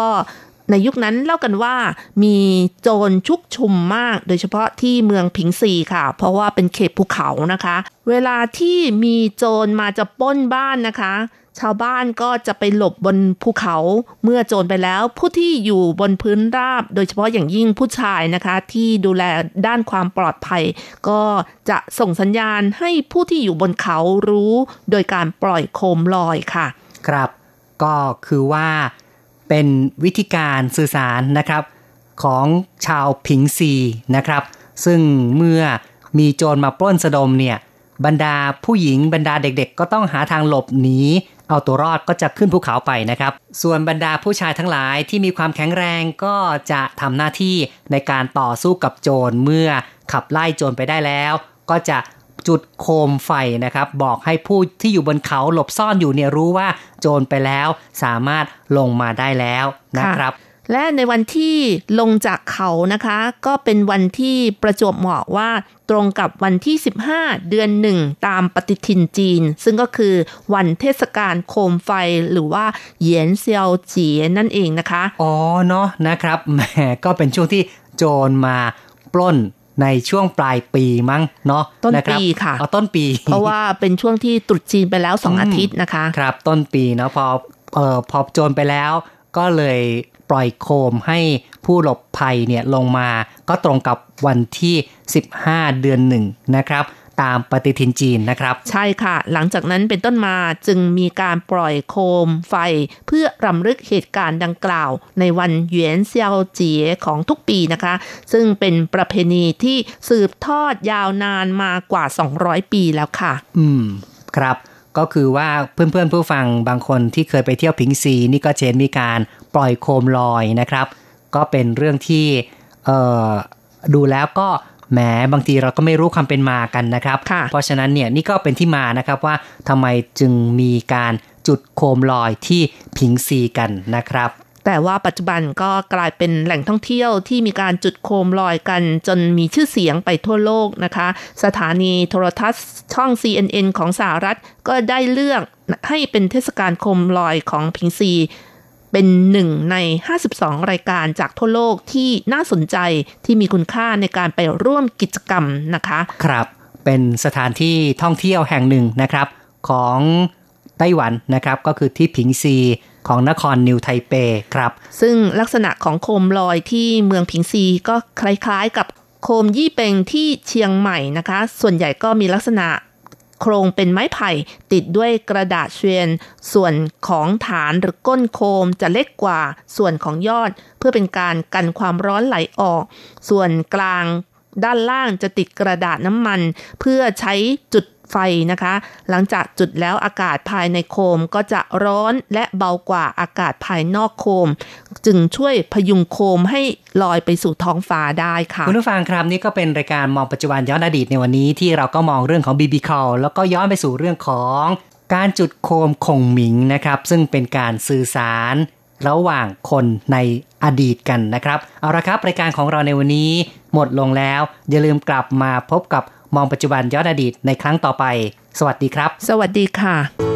ในยุคนั้นเล่ากันว่ามีโจรชุกชุมมาก โดยเฉพาะที่เมืองผิงซีค่ะ เพราะว่าเป็นเขตภูเขานะคะ เวลาที่มีโจรมาจะป้นบ้านนะคะ ชาวบ้านก็จะไปหลบบนภูเขา เมื่อโจรไปแล้ว ผู้ที่อยู่บนพื้นราบ โดยเฉพาะอย่างยิ่งผู้ชายนะคะ ที่ดูแลด้านความปลอดภัย ก็จะส่งสัญญาณให้ผู้ที่อยู่บนเขารู้ โดยการปล่อยโคมลอยค่ะ ครับ ก็คือว่า เป็นวิธีการสื่อสารนะครับของชาวผิงซีนะครับ ซึ่งเมื่อมีโจรมาปล้นสะดมเนี่ยบรรดาผู้หญิงบรรดาเด็กๆ ก็ต้องหาทางหลบหนีเอาตัวรอดก็จะขึ้นภูเขาไปนะครับ ส่วนบรรดาผู้ชายทั้งหลายที่มีความแข็งแรงก็จะทำหน้าที่ในการต่อสู้กับโจรเมื่อขับไล่โจรไปได้แล้ว ก็จะ จุดโคมไฟนะครับ บอกให้ผู้ที่อยู่บนเขาหลบซ่อนอยู่เนี่ยรู้ว่าโจรไปแล้วสามารถลงมาได้แล้วนะครับและในวันที่ลงจากเขานะคะ ก็เป็นวันที่ประจวบเหมาะว่าตรงกับวันที่ 15 เดือนหนึ่งตามปฏิทินจีน ซึ่งก็คือวันเทศกาลโคมไฟหรือว่าเหยียนเซียวเจียนั่นเองนะคะ อ๋อเนาะนะครับแหมก็เป็นช่วงที่โจรมาปล้น ในช่วงปลายปีมั้งเนาะต้นนะครับปีค่ะอ๋อต้นปี เพราะว่าเป็นช่วงที่ตรุษจีนไปแล้วสองอาทิตย์นะคะ ครับ ต้นปีเนาะพอเอ่อพอโจรไปแล้ว ก็เลยปล่อยโคมให้ผู้หลบภัยเนี่ยลงมา ก็ตรงกับวันที่ 15 เดือนหนึ่งนะครับ ตามปฏิทินจีนนะครับ ใช่ค่ะ หลังจากนั้นเป็นต้นมาจึงมีการปล่อยโคมไฟ เพื่อรำลึกเหตุการณ์ดังกล่าว ในวันเหวียนเซียวเจียของทุกปีนะคะ ซึ่งเป็นประเพณีที่สืบทอดยาวนานมากว่า 200 ปีแล้วค่ะ อืม ครับก็คือว่าเพื่อนๆผู้ฟังบางคนที่เคยไปเที่ยวผิงซีนี่ก็เชนมีการปล่อยโคมลอยนะครับ ก็เป็นเรื่องที่เอ่อดูแล้วก็ แหมบางทีเราก็ไม่รู้ความเป็นมากันนะครับค่ะเพราะฉะนั้นเนี่ยนี่ก็เป็นที่มานะครับว่าทำไมจึงมีการจุดโคมลอยที่ผิงซีกันนะครับแต่ว่าปัจจุบันก็กลายเป็นแหล่งท่องเที่ยวที่มีการจุดโคมลอยกันจนมีชื่อเสียงไปทั่วโลกนะคะ สถานีโทรทัศน์ช่อง CNN ของสหรัฐก็ได้เลือกให้เป็นเทศกาลโคมลอยของพิงซี เป็นหนึ่งใน 52 รายการจากทั่วโลกที่น่าสนใจที่มีคุณค่าในการไปร่วมกิจกรรมนะคะ ครับ เป็นสถานที่ท่องเที่ยวแห่งหนึ่งนะครับ ของไต้หวันนะครับ ก็คือที่ผิงซีของนครนิวไทเปครับ ซึ่งลักษณะของโคมลอยที่เมืองผิงซีก็คล้ายๆกับโคมยี่เป็งที่เชียงใหม่นะคะ ส่วนใหญ่ก็มีลักษณะ โครงเป็นไม้ไผ่ ติดด้วยกระดาษเชียน ส่วนของฐานหรือก้นโคมจะเล็กกว่าส่วนของยอด เพื่อเป็นการกันความร้อนไหลออก ส่วนกลางด้านล่างจะติดกระดาษน้ำมัน เพื่อใช้จุด ไฟนะคะ หลังจากจุดแล้วอากาศภายในโคมก็จะร้อนและเบากว่าอากาศภายนอกโคม จึงช่วยพยุงโคมให้ลอยไปสู่ท้องฟ้าได้ค่ะ คุณผู้ฟังครับนี่ก็เป็นรายการมองปัจจุบันย้อนอดีตในวันนี้ที่เราก็มองเรื่องของบีบีคอลแล้วก็ย้อนไปสู่เรื่องของการจุดโคมคงหมิงนะครับ ซึ่งเป็นการสื่อสารระหว่างคนในอดีตกันนะครับ เอาละครับ รายการของเราในวันนี้หมดลงแล้ว อย่าลืมกลับมาพบกับ มองปัจจุบันย้อนอดีตในครั้งต่อไป สวัสดีครับ สวัสดีค่ะ